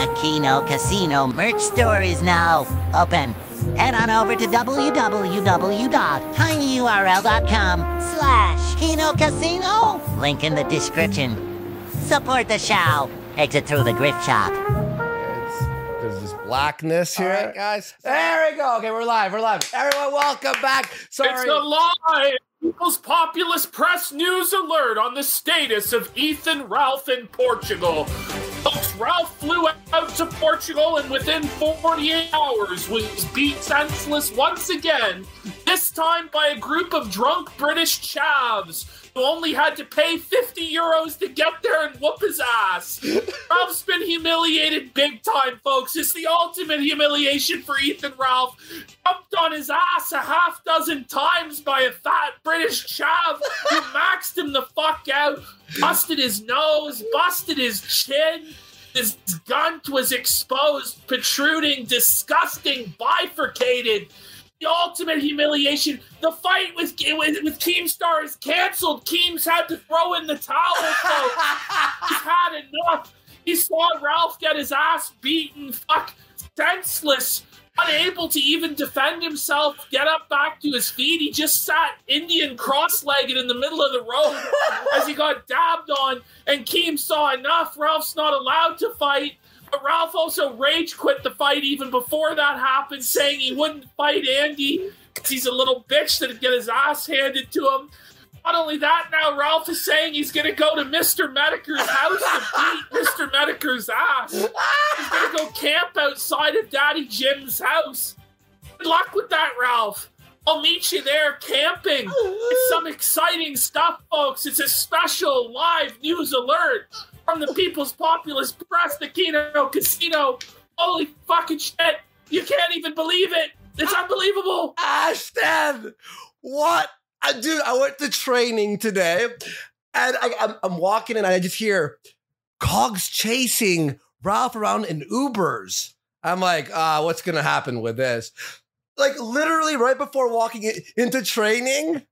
The Kino Casino merch store is now open. Head on over to www.tinyurl.com slash Kino Casino. Link in the description. Support the show. Exit through the grift shop. There's this blackness here. All right, guys. There we go. Okay, we're live. We're live. Everyone, welcome back. Sorry. It's a lie. People's Populist Press News Alert on the status of Ethan Ralph in Portugal. Ralph flew out to Portugal and within 48 hours was beat senseless once again, this time by a group of drunk British chavs who only had to pay 50 euros to get there and whoop his ass. Ralph's been humiliated big time, folks. It's the ultimate humiliation for Ethan Ralph. Jumped on his ass a half dozen times by a fat British chav who maxed him the fuck out, busted his nose, busted his chin. His gunt was exposed, protruding, disgusting, bifurcated the ultimate humiliation. The fight with with, with Keemstar is canceled. Keems had to throw in the towel. Folks. He's had enough. He saw Ralph get his ass beaten, fuck, senseless, unable to even defend himself, get up back to his feet. He just sat Indian cross-legged in the middle of the road as he got dabbed on. And Keem saw enough. Ralph's not allowed to fight. But Ralph also rage quit the fight even before that happened, saying he wouldn't fight Andy because he's a little bitch that'd get his ass handed to him. Not only that, now Ralph is saying he's going to go to Mr. Metokur's house to beat Mr. Metokur's ass. He's going to go camp outside of Daddy Jim's house. Good luck with that, Ralph. I'll meet you there camping. It's some exciting stuff, folks. It's a special live news alert from the People's Populist Press, the Kino Casino. Holy fucking shit. You can't even believe it. It's unbelievable. Ashton, what? I, dude, I went to training today and I, I'm, I'm walking and I just hear Cogs chasing Ralph around in Ubers. I'm like, ah, what's going to happen with this? Like, literally, right before walking into training,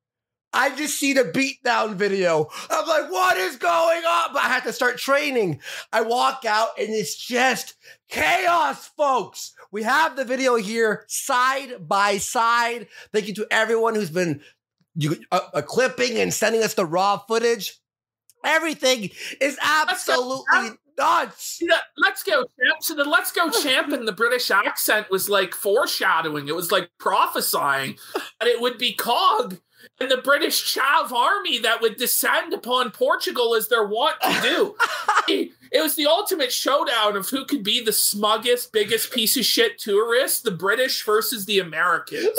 I just see the beatdown video. I'm like, what is going on? But I had to start training. I walk out and it's just chaos, folks. We have the video here side by side. Thank you to everyone who's been you, uh, uh, clipping and sending us the raw footage. Everything is absolutely nuts. Yeah, let's go, champ. So the let's go champ in the British accent was like foreshadowing. It was like prophesying that it would be Cog and the British Chav army that would descend upon Portugal as they're wont to do. it was the ultimate showdown of who could be the smuggest, biggest piece of shit tourist, the British versus the Americans.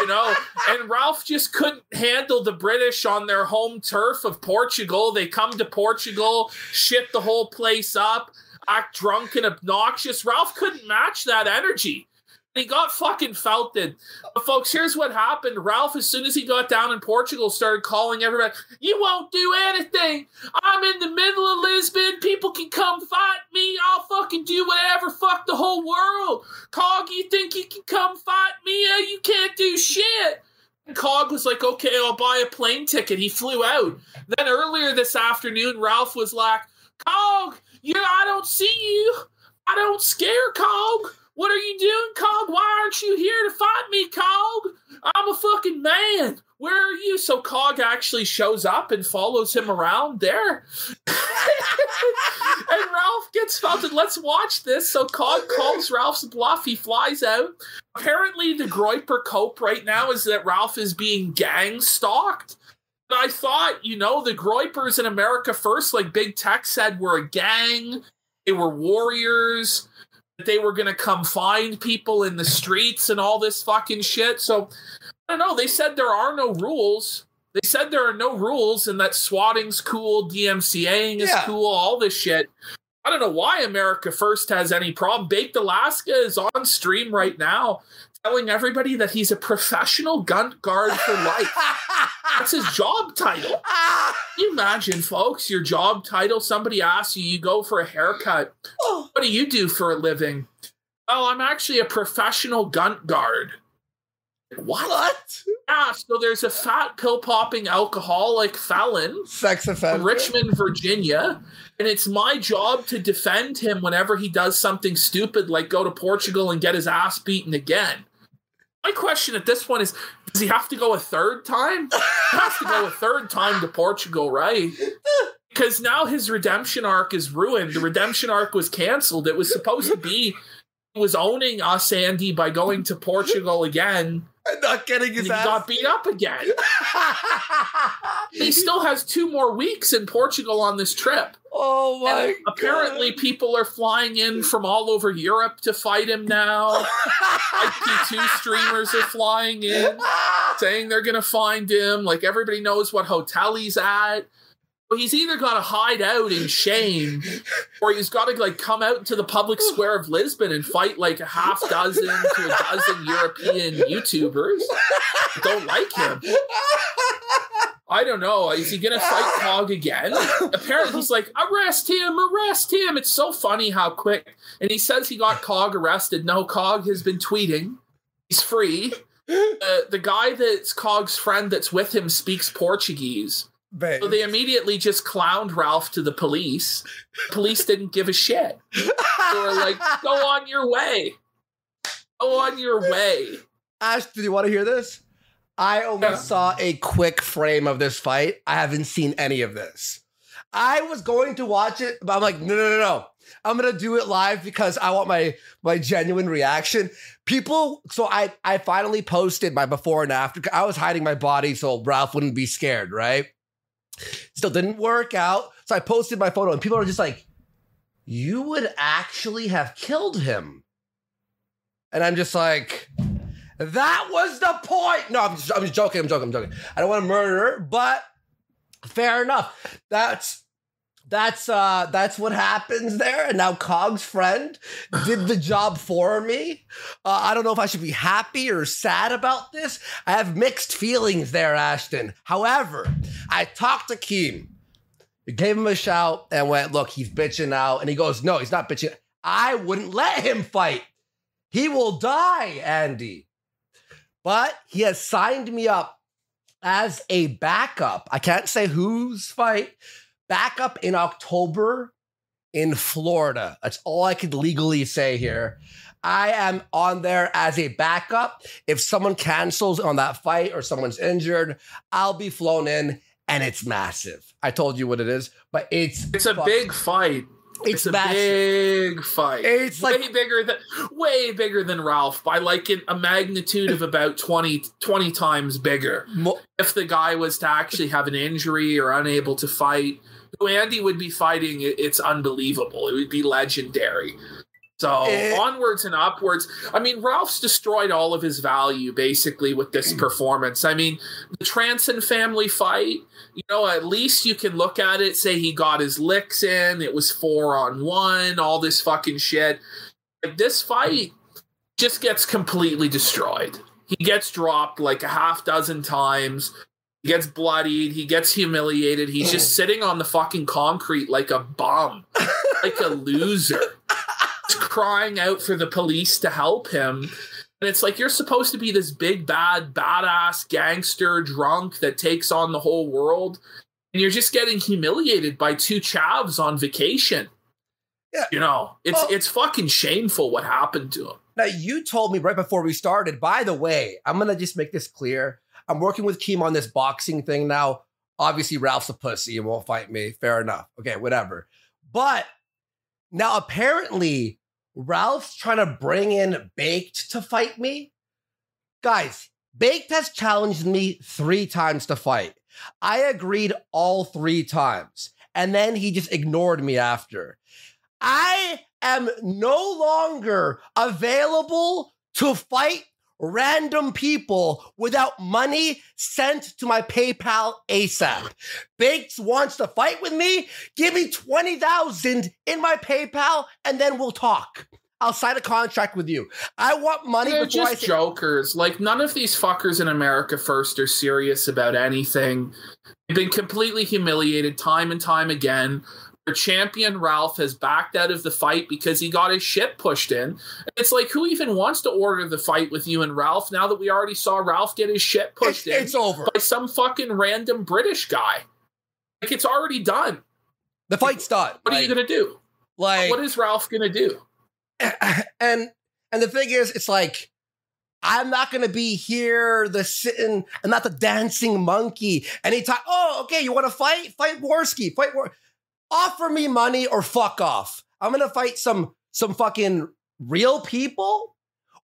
You know, and Ralph just couldn't handle the British on their home turf of Portugal. They come to Portugal, shit the whole place up, act drunk and obnoxious. Ralph couldn't match that energy he got fucking felted. But folks, here's what happened. Ralph, as soon as he got down in Portugal, started calling everybody, You won't do anything. I'm in the middle of Lisbon. People can come fight me. I'll fucking do whatever. Fuck the whole world. Cog, you think you can come fight me? Uh, you can't do shit. And Cog was like, Okay, I'll buy a plane ticket. He flew out. Then earlier this afternoon, Ralph was like, Cog, you I don't see you. I don't scare Cog. What are you doing, Cog? Why aren't you here to fight me, Cog? I'm a fucking man. Where are you? So Cog actually shows up and follows him around there. and Ralph gets felted. Let's watch this. So Cog calls Ralph's bluff. He flies out. Apparently, the Groyper cope right now is that Ralph is being gang stalked. I thought, you know, the Groypers in America first, like Big Tech said, were a gang. They were warriors they were going to come find people in the streets and all this fucking shit. So I don't know. They said there are no rules. They said there are no rules and that swatting's cool, DMCAing is yeah. cool, all this shit. I don't know why America First has any problem. Baked Alaska is on stream right now telling everybody that he's a professional gun guard for life. That's his job title. Can you imagine, folks, your job title? Somebody asks you, you go for a haircut. Oh. What do you do for a living? Oh, I'm actually a professional gun guard. What? What? Yeah, so there's a fat pill popping alcoholic felon Sex from offender. Richmond, Virginia, and it's my job to defend him whenever he does something stupid like go to Portugal and get his ass beaten again. My question at this point is does he have to go a third time? He has to go a third time to Portugal, right? Because now his redemption arc is ruined. The redemption arc was canceled. It was supposed to be was owning uh, us, Andy, by going to Portugal again. I'm not getting And his he ass. got beat up again. He still has two more weeks in Portugal on this trip. oh my And apparently, people are flying in from all over Europe to fight him now. IP2 streamers are flying in, saying they're going to find him. Like everybody knows what hotel he's at. He's either got to hide out in shame, or he's got to like come out to the public square of Lisbon and fight like a half dozen to a dozen European YouTubers don't like him. I don't know. Is he gonna fight Cog again? Apparently, he's like, arrest him, arrest him. It's so funny how quick. And he says he got Cog arrested. No, Cog has been tweeting. He's free. Uh, the guy that's Cog's friend that's with him speaks Portuguese. Babe. So they immediately just clowned Ralph to the police. Police didn't give a shit. They were like, go on your way. Go on your way. Ash, do you want to hear this? I only Yeah. saw a quick frame of this fight. I haven't seen any of this. I was going to watch it, but I'm like, no, no, no, no. I'm gonna do it live because I want my my genuine reaction. People, so I I finally posted my before and after. I was hiding my body so Ralph wouldn't be scared, right? Still didn't work out. So I posted my photo, and people are just like, "You would actually have killed him," and I'm just like. That was the point. No, I'm just, I'm just joking. I'm joking. I'm joking. I don't want to murder but fair enough. That's that's uh that's what happens there. And now Cog's friend did the job for me. Uh, I don't know if I should be happy or sad about this. I have mixed feelings there, Ashton. However, I talked to Keem. Gave him a shout and went, look, he's bitching out. And he goes, no, he's not bitching. I wouldn't let him fight. He will die, Andy. But he has signed me up as a backup. I can't say whose fight. Backup in October in Florida. That's all I could legally say here. I am on there as a backup. If someone cancels on that fight or someone's injured, I'll be flown in and it's massive. I told you what it is, but it's It's a fuck- big fight. it's, It's, a massive. big fight. It's way like- bigger than way bigger than Ralph by like in a magnitude of about 20, 20 times bigger. Mo- If the guy was to actually have an injury or unable to fight, who Andy would be fighting, it's unbelievable. It would be legendary. So Eh. onwards and upwards. I mean, Ralph's destroyed all of his value basically with this performance. I mean, the Transon family fight, you know, at least you can look at it, say he got his licks in, it was four on one, all this fucking shit. Like this fight just gets completely destroyed. He gets dropped like a half dozen times. He gets bloodied. He gets humiliated. He's just mm. sitting on the fucking concrete like a bum, like a loser, crying out for the police to help him. And it's like you're supposed to be this big, bad, badass gangster drunk that takes on the whole world. And you're just getting humiliated by two chavs on vacation. Yeah. You know, it's Well- it's fucking shameful what happened to him. Now, you told me right before we started, by the way, I'm going to just make this clear. I'm working with Keem on this boxing thing now. Obviously, Ralph's a pussy and won't fight me. Fair enough. Okay, whatever. But now, apparently, Ralph's trying to bring in Baked to fight me. Guys, Baked has challenged me three times to fight. I agreed all three times. And then he just ignored me after. I am no longer available to fight random people without money sent to my PayPal ASAP. Bakes wants to fight with me. Give me 20,000 in my PayPal and then we'll talk. I'll sign a contract with you. I want money They're before I just say- jokers. Like none of these fuckers in America first are serious about anything. They've been completely humiliated time and time again. Champion Ralph has backed out of the fight because he got his shit pushed in. It's like, who even wants to order the fight with you and Ralph now that we already saw Ralph get his shit pushed It's, in it's over. by some fucking random British guy? Like, it's already done. The fight's done. What are you to do? like, what is Ralph to do? and and the thing is, it's like I'm not gonna be here, the sitting, and not the dancing monkey. Anytime, oh, okay, you want to fight? Fight Warski. Fight War. Offer me money or fuck off. I'm gonna fight some some fucking real people,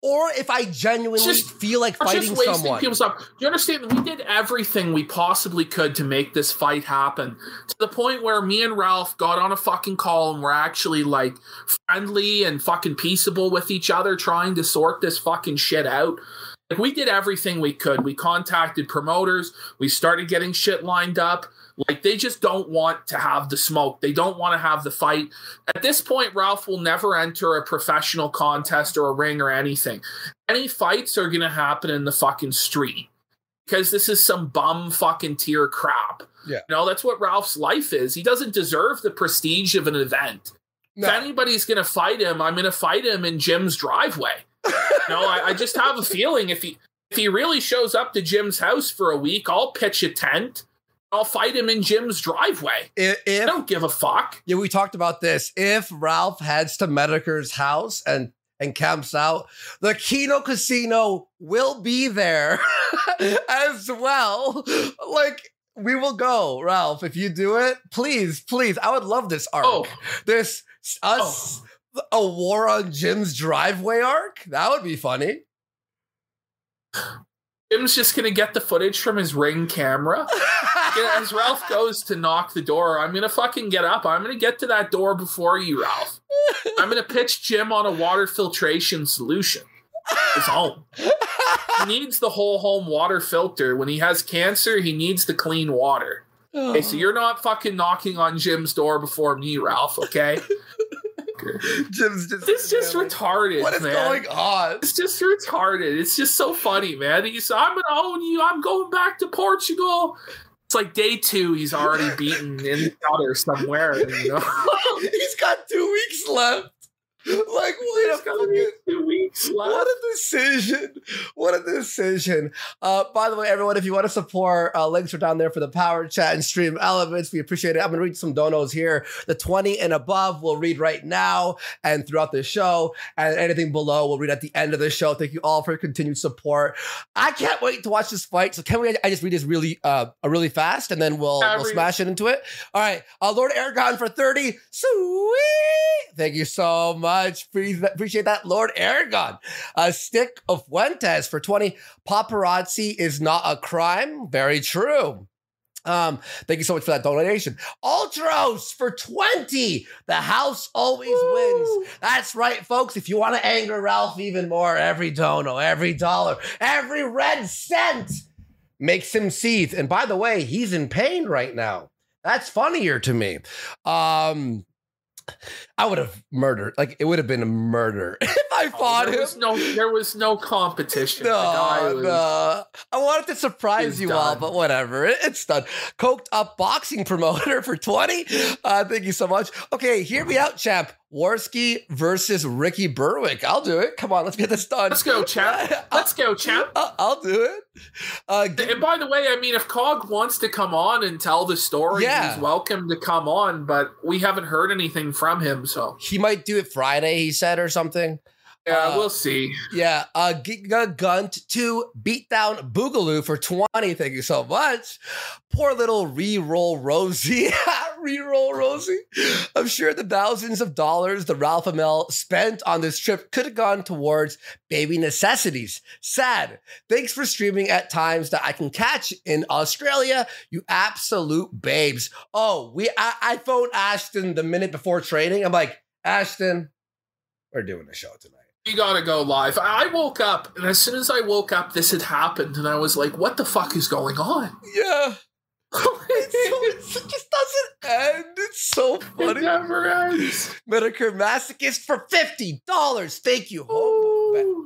or if I genuinely Just- feel like fighting just wasting someone. people's time. Do you understand? We did everything we possibly could to make this fight happen to the point where me and Ralph got on a fucking call and we're actually like friendly and fucking peaceable with each other, trying to sort this fucking shit out. Like we did everything we could. We contacted promoters. We started getting shit lined up. Like they just don't want to have the smoke. They don't want to have the fight. At this point, Ralph will never enter a professional contest or a ring or anything any fights are going to happen in the fucking street because this is some bum fucking tier crap. Yeah. You know, that's what Ralph's life is. He doesn't deserve the prestige of an event. No. If anybody's going to fight him, I'm going to fight him in Jim's driveway. you know, I, I just have a feeling if he if he really shows up to Jim's house for a week, I'll pitch a tent. I'll fight him in Jim's driveway. if, I don't give a fuck. yeah, we talked about this. If Ralph heads to Metokur's house and and camps out, the Kino Casino will be there as well. Like we will go, Ralph. If you do it, please, please. I would love this arc. Oh, This us oh. a war on Jim's driveway arc. That would be funny. Jim's just to get the footage from his ring camera. As Ralph goes to knock the door, I'm gonna fucking get up. I'm gonna get to that door before you, Ralph. I'm gonna pitch Jim on a water filtration solution. His home. He needs the whole home water filter. When he has cancer, he needs the clean water. Okay, so oh. you're not fucking knocking on Jim's door before me, Ralph, okay? Jim's just This is just retarded, what is man. going on? It's just retarded. It's just so funny, man. He's I'm gonna own you. I'm going back to Portugal. It's like day two. He's already beaten in the gutter somewhere. You know, He's got two weeks left. Like wait a fucking two weeks left. What a decision. What a decision. Uh, by the way, everyone, if you want to support, uh, links are down there for the power chat and stream elements. We appreciate it. I'm going to read some donos here. The 20 and above we'll read right now and throughout the show. And anything below we'll read at the end of the show. Thank you all for your continued support. I can't wait to watch this fight. So can we, I just read this really, uh, really fast and then we'll, we'll smash it into it. All right. Uh, Lord Aragon for 30. Sweet. Thank you so much. Pre- Appreciate that, Lord Aragon. A stick of Fuentes for 20. Paparazzi is not a crime. Very true. Um, thank you so much for that donation. Ultros for 20. The house always wins. That's right, folks. If you want to anger Ralph even more, every dono, every dollar, every red cent makes him seethe. And by the way, he's in pain right now. That's funnier to me. Um, I would have murdered. Like it would have been a murder if I fought Oh, there him. was no, there was no competition. No, was- no. I wanted to surprise you all, but whatever. It- it's done. Coked up boxing promoter for 20. Uh, thank you so much. Okay, hear me out, champ. Warski versus Ricky Berwick. I'll do it. Come on, let's get this done. Let's go, champ. Let's go, champ. I'll, I'll do it. Uh, And by the way, I mean, if Cog wants to come on and tell the story, Yeah. he's welcome to come on. But we haven't heard anything from him, so he might do it Friday, he said, or something. Yeah, Uh, we'll see. Yeah, uh, Giga Gunt to beat down Boogaloo for 20. Thank you so much. Poor little re-roll Rosie. re-roll Rosie. I'm sure the thousands of dollars the Ralphamale spent on this trip could have gone towards baby necessities. Sad. Thanks for streaming at times that I can catch in Australia, you absolute babes. Oh, we I, I phoned Ashton the minute before training. I'm like, Ashton, we're doing a show tonight. We gotta go live. I I woke up, and as soon as I woke up, this had happened, and I was like, "What the fuck is going on?" Yeah. It's so- it just doesn't end. It's so it funny. never ends. Medicare masochist for fifty dollars. Thank you.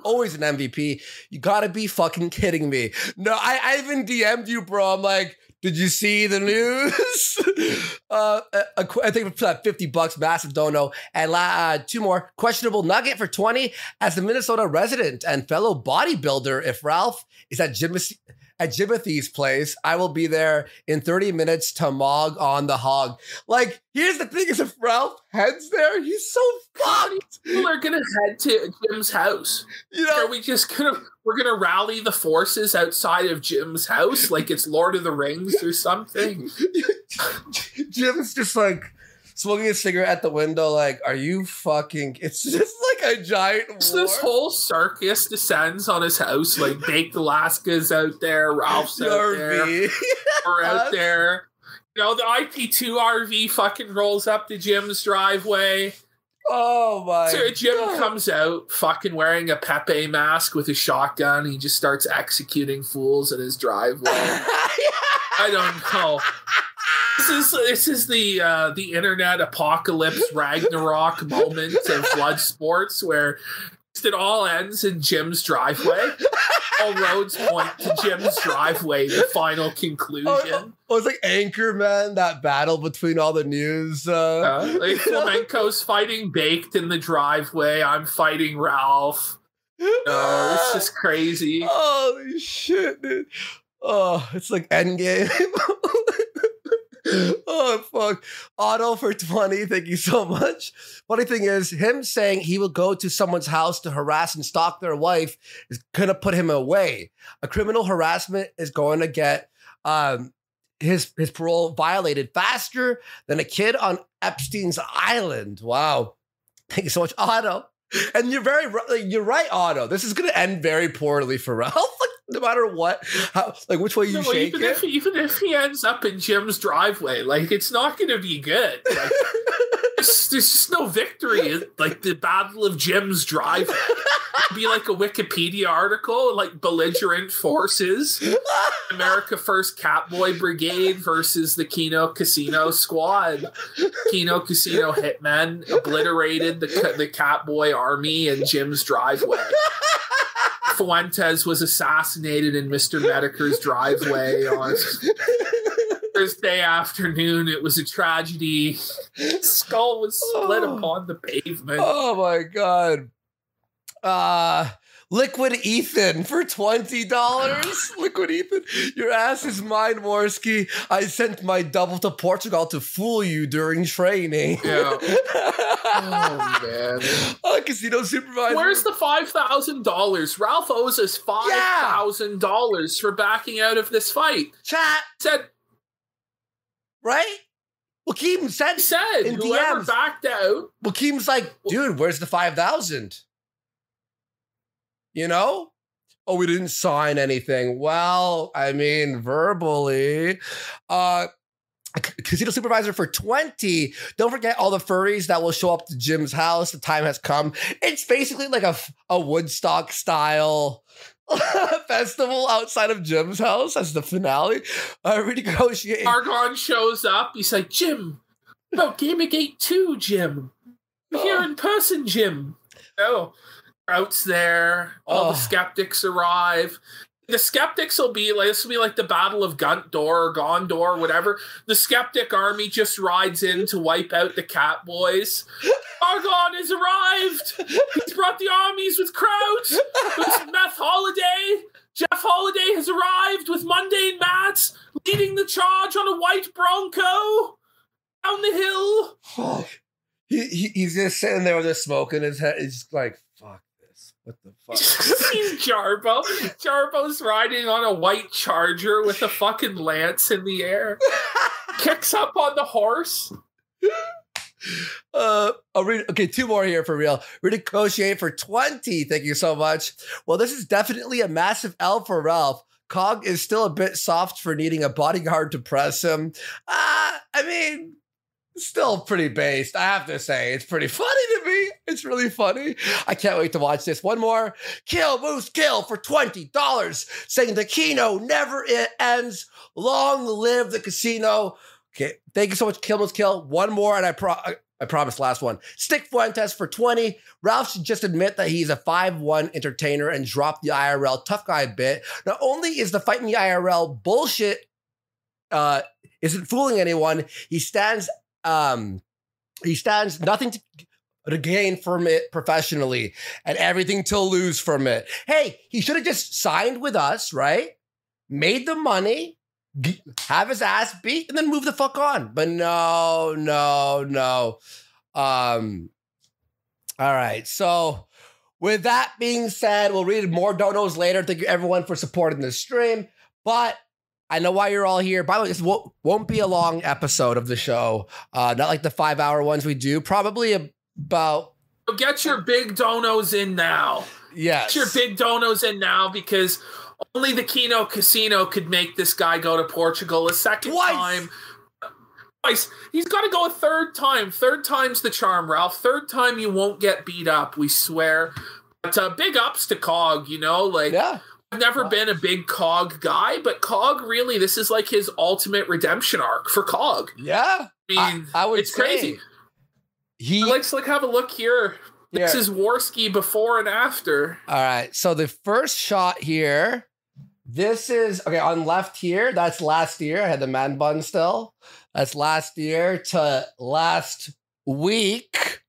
Always an MVP. You gotta be fucking kidding me. No, I, I even DM'd you, bro. I'm like, Did you see the news? uh, a, a, I think for that 50 bucks, massive dono. And uh, two more. Questionable nugget for 20 as a Minnesota resident and fellow bodybuilder. If Ralph is at Jim at Jimothy's place. I will be there in 30 minutes to mog on the hog. Like, here's the thing is if Ralph heads there, he's so fucked. People are gonna head to Jim's house. You know, are we just gonna we're gonna rally the forces outside of Jim's house like it's Lord of the Rings or something? Jim's just like smoking a cigarette at the window, like, are you fucking? It's just like a giant. So this whole circus descends on his house, like Baked Alaska's out there, Ralph's out there, we're out there. You know, the IP2 RV fucking rolls up to Jim's driveway. Oh my! So Jim God. comes out, fucking wearing a Pepe mask with a shotgun. He just starts executing fools in his driveway. I don't know this is this is the uh, the internet apocalypse Ragnarok moment of blood sports where it all ends in Jim's driveway. all roads point to Jim's driveway, the final conclusion. Oh, oh, it's like Anchorman, that battle between all the news. Uh... Uh, like Flamenco's fighting Baked in the driveway. I'm fighting Ralph. No, it's just crazy. Holy shit, dude. Oh, it's like Endgame. oh fuck. Otto for 20. Thank you so much. Funny thing is, him saying he will go to someone's house to harass and stalk their wife is gonna put him away. A criminal harassment is going to get um his his parole violated faster than a kid on Epstein's island. Wow. Thank you so much, Otto. And you're very you're right, Otto. This is to end very poorly for Ralph. No matter what, how, like which way you no, shake even it. If, even if he ends up in Jim's driveway, like it's not going to be good. Like, there's, there's, just no victory. Like the Battle of Jim's driveway. be like a Wikipedia article, like belligerent forces, America First Catboy Brigade versus the Kino Casino Squad. Kino Casino hitmen obliterated the the Catboy army in Jim's driveway. Fuentes was assassinated in Mr. Metokur's driveway on Thursday afternoon. It was a tragedy. His skull was split oh. upon the pavement. Oh my god. Uh Liquid Ethan for $20. Liquid Ethan, your ass is mine, Warski. I sent my double to Portugal to fool you during training. Yeah. oh, man. Uh, casino supervisor. Where's the $5,000? Ralph owes us $5,000 yeah. for backing out of this fight. Chat. Said. Right? Wakeem said, said in whoever DMs. backed out. Wakeem's like, dude, where's the 5000 you know? Oh, we didn't sign anything. Well, I mean, verbally. Uh, casino supervisor for 20 don't forget all the furries that will show up to jim's house the time has come it's basically like a, a woodstock style festival outside of jim's house as the finale uh, renegotiate argon shows up he's like jim about Gamergate 2 jim We're here oh. in person jim oh Sprouts there. All oh. the skeptics arrive. The skeptics will be like this will be like the Battle of Guntor or Gondor, whatever. The skeptic army just rides in to wipe out the cat boys. Sargon has arrived. He's brought the armies with Kraut. With Meth Holiday. Jeff Holiday has arrived with mundane mats, leading the charge on a white Bronco down the hill. Fuck. He, he, he's just sitting there with a smoke in his head. He's like. What the fuck? Jarbo. Jarbo's riding on a white charger with a fucking lance in the air. Kicks up on the horse. Uh, I'll read. Okay, two more here for real. Negotiate for 20. Thank you so much. Well, this is definitely a massive L for Ralph. Cog is still a bit soft for needing a bodyguard to press him. Uh, I mean, still pretty based. I have to say, it's pretty funny to me. It's really funny. I can't wait to watch this. One more. Kill Moose Kill for $20, saying the kino never ends. Long live the casino. Okay. Thank you so much, Kill Moose Kill. One more, and I pro I promise last one. Stick Fuentes for 20. Ralph should just admit that he's a 5-1 entertainer and drop the IRL tough guy bit. Not only is the fight in the IRL bullshit uh, isn't fooling anyone. He stands um, he stands nothing to, to gain from it professionally and everything to lose from it. Hey, he should have just signed with us, right? Made the money, have his ass beat, and then move the fuck on. But no, no, no. Um, all right. So, with that being said, we'll read more donos later. Thank you everyone for supporting the stream. But I know why you're all here. By the way, this won't, won't be a long episode of the show. Uh, not like the five hour ones we do. Probably about So get your big donos in now. yes. Get your big donos in now because only the Kino Casino could make this guy go to Portugal a second Twice. time. Twice. He's got to go a third time. Third time's the charm, Ralph. Third time you won't get beat up. We swear. But uh, big ups to Cog. You know, like Yeah. I've never been a big Cog guy, but Cog really, this is like his ultimate redemption arc for Cog. Yeah. I mean, I, I would it's crazy. He Let's like have a look here. This is Warski before and after. All right. So the first shot here, this is okay on left here. That's last year. I had the man bun still. That's last year to last week.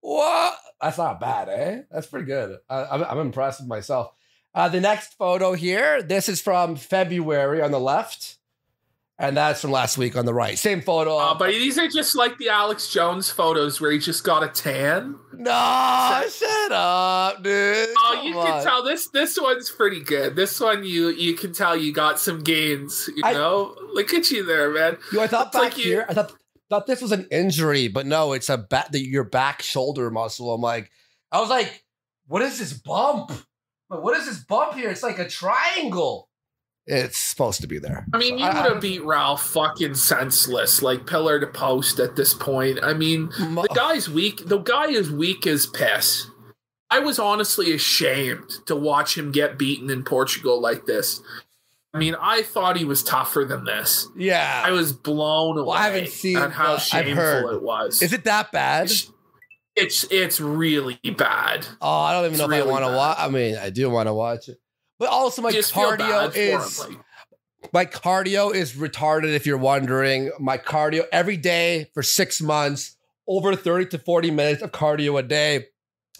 What? That's not bad, eh? That's pretty good. I, I'm, I'm impressed with myself. Uh, the next photo here, this is from February on the left. And that's from last week on the right. Same photo. Uh, but these are just like the Alex Jones photos where he just got a tan. no, shut up, dude. Oh, you Come can tell this this one's pretty good. This one you you can tell you got some gains. You I- know, look at you there, man. Yo, I thought back like you- here, I thought thought this was an injury, but no, it's a back the, your back shoulder muscle. I'm like, I was like, what is this bump? But what is this bump here? It's like a triangle. It's supposed to be there. I mean, you would have beat Ralph fucking senseless, like pillar to post at this point. I mean, Mo- the guy's weak. The guy is weak as piss. I was honestly ashamed to watch him get beaten in Portugal like this. I mean, I thought he was tougher than this. yeah. I was blown away Well, I haven't seen, at how but I've shameful heard. it was. is it that bad? It's it's, it's really bad. Oh, I don't even It's know if I want to watch. I mean, I do want to watch it, but also my just cardio him, is like- my cardio is retarded. If you're wondering, my cardio every day for six months, over 30 to 40 minutes of cardio a day.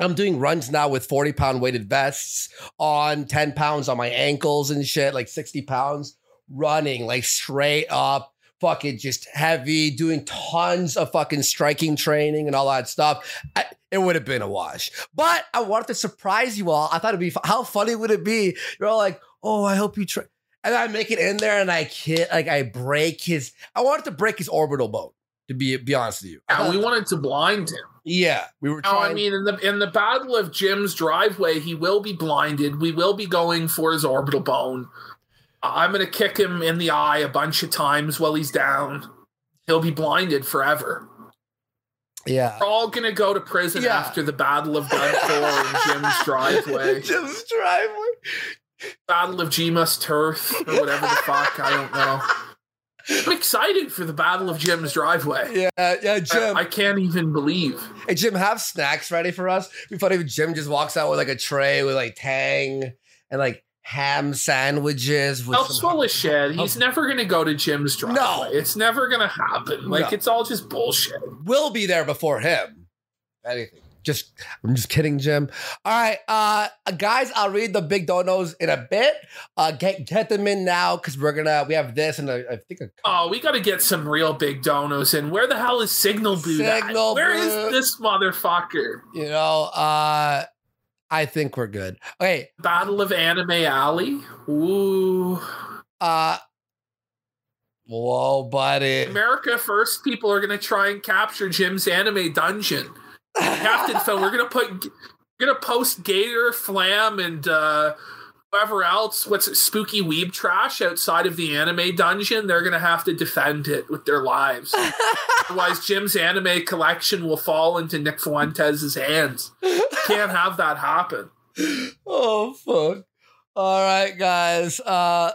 I'm doing runs now with 40 pound weighted vests on 10 pounds on my ankles and shit, like 60 pounds running, like straight up, fucking just heavy, doing tons of fucking striking training and all that stuff. I, it would have been a wash. But I wanted to surprise you all. I thought it'd be, how funny would it be? You're all like, oh, I hope you try. And I make it in there and I hit, like I break his, I wanted to break his orbital bone, to be, be honest with you. Yeah, thought- we wanted to blind him. yeah, we were No, trying. I mean in the in the battle of Jim's driveway, he will be blinded. We will be going for his orbital bone. I'm gonna kick him in the eye a bunch of times while he's down. He'll be blinded forever. yeah. We're all gonna go to prison Yeah. after the Battle of Gunthor and Jim's driveway. Jim's driveway. Battle of Gemas Turf or whatever the fuck. I don't know. I'm excited for the Battle of Jim's driveway. Yeah, yeah, I, Jim. I can't even believe. hey, Jim, have snacks ready for us. It'd be funny if Jim just walks out with like a tray with like tang and like ham sandwiches with Elf's full of shit. He's never going to go to Jim's driveway. No. It's never to happen. Like, No. it's all just bullshit. We'll be there before him. Anything. Just I'm just kidding, Jim. All right, uh guys, I'll read the big donos in a bit. Uh get get them in now because we're gonna we have this and a, I think a Oh, we got to get some real big donos in. Where the hell is Signal Boot at? Signal Where is this motherfucker? you know, uh I think we're good. Okay, Battle of Anime Alley? Ooh. uh Whoa, buddy. America first, people are going to try and capture Jim's anime dungeon. To, so we're going to put, we're going to post Gator, Flam, and uh, whoever else, what's it, Spooky Weeb Trash outside of the anime dungeon. They're going to have to defend it with their lives. Otherwise, Jim's anime collection will fall into Nick Fuentes' hands. Can't have that happen. oh fuck. All right, guys. Uh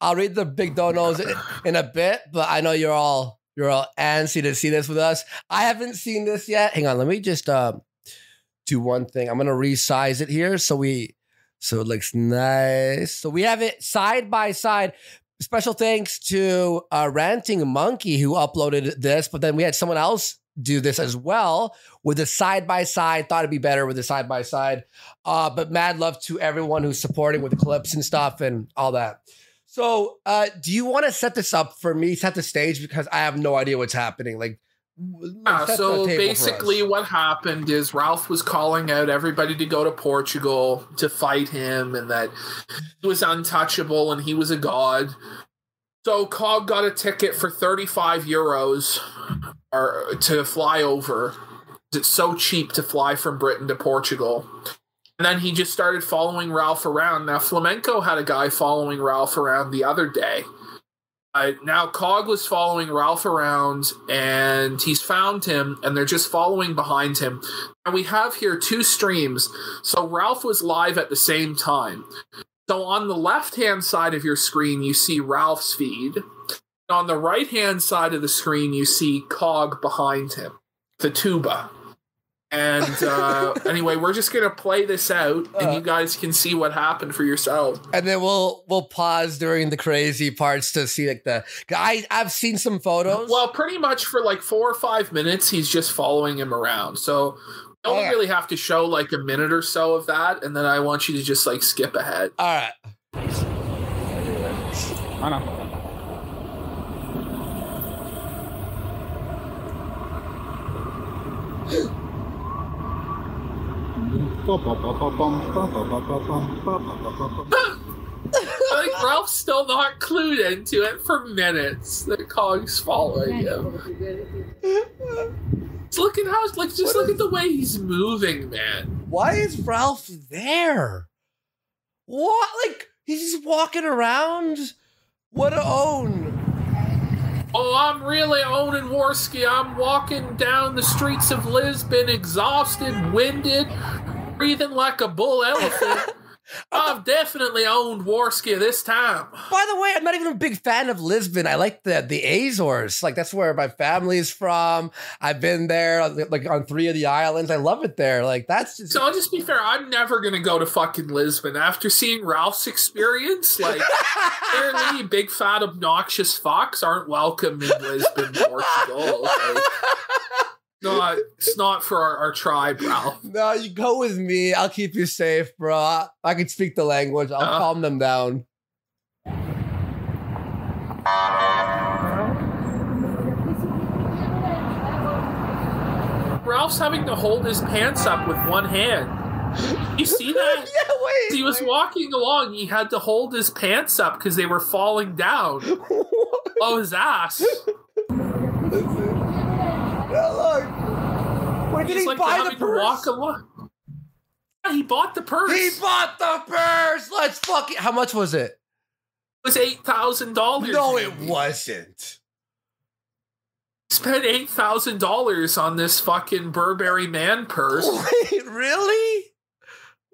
I'll read the big donos in, in a bit, but I know you're all you're all antsy to see this with us. I haven't seen this yet. Hang on, let me just uh, do one thing. I'm gonna resize it here so we so it looks nice. So we have it side by side. special thanks to uh, Ranting Monkey who uploaded this, but then we had someone else do this as well with a side by side. Thought it'd be better with a side by side. Uh, but mad love to everyone who's supporting with the clips and stuff and all that. So, uh, do you want to set this up for me? Set the stage because I have no idea what's happening. Like, Yeah, so basically, what happened is Ralph was calling out everybody to go to Portugal to fight him, and that he was untouchable and he was a god. So Cog got a ticket for 35 euros or to fly over. It's so cheap to fly from Britain to Portugal. And then he just started following Ralph around. Now, Flamenco had a guy following Ralph around the other day. Uh, now, Cog was following Ralph around and he's found him and they're just following behind him. And we have here two streams. So, Ralph was live at the same time. So, on the left hand side of your screen, you see Ralph's feed. On the right hand side of the screen, you see Cog behind him, the tuba. And uh, anyway, we're just gonna play this out, and you guys can see what happened for yourselves. and then we'll we'll pause during the crazy parts to see like the. I I've seen some photos. Well, pretty much for like four or five minutes, he's just following him around. So you don't Okay. really have to show like a minute or so of that, and then I want you to just like skip ahead. all right. I think Ralph's still not clued into it for minutes. The cog's following him. Just look at how like just look at the way he's moving, man. Why is Ralph there? What? Like he's just walking around. What a own. Oh, I'm really owning Warski. I'm walking down the streets of Lisbon, exhausted, winded, breathing like a bull elephant. I've definitely owned Warski this time. By the way, I'm not even a big fan of Lisbon. I like the the Azores. Like that's where my family's from. I've been there uh, like on three of the islands. I love it there. Like that's just So I'll just be fair. I'm never gonna go to fucking Lisbon after seeing Ralph's experience. Like, apparently, big fat obnoxious fucks aren't welcome in Lisbon, Portugal. Like, not it's not for our, our tribe, Ralph. No, you go with me. I'll keep you safe, bro. I, I can speak the language. I'll Uh. calm them down. Ralph's having to hold his pants up with one hand. You see that? yeah, wait. He was wait. walking along. He had to hold his pants up because they were falling down. Oh, his ass. Where did He's he like buy the walk purse? along. Yeah, he bought the purse. He bought the purse. Let's fuck it. How much was it? it? was eight thousand dollars. No, it wasn't. Spent eight thousand dollars on this fucking Burberry man purse. Wait, really?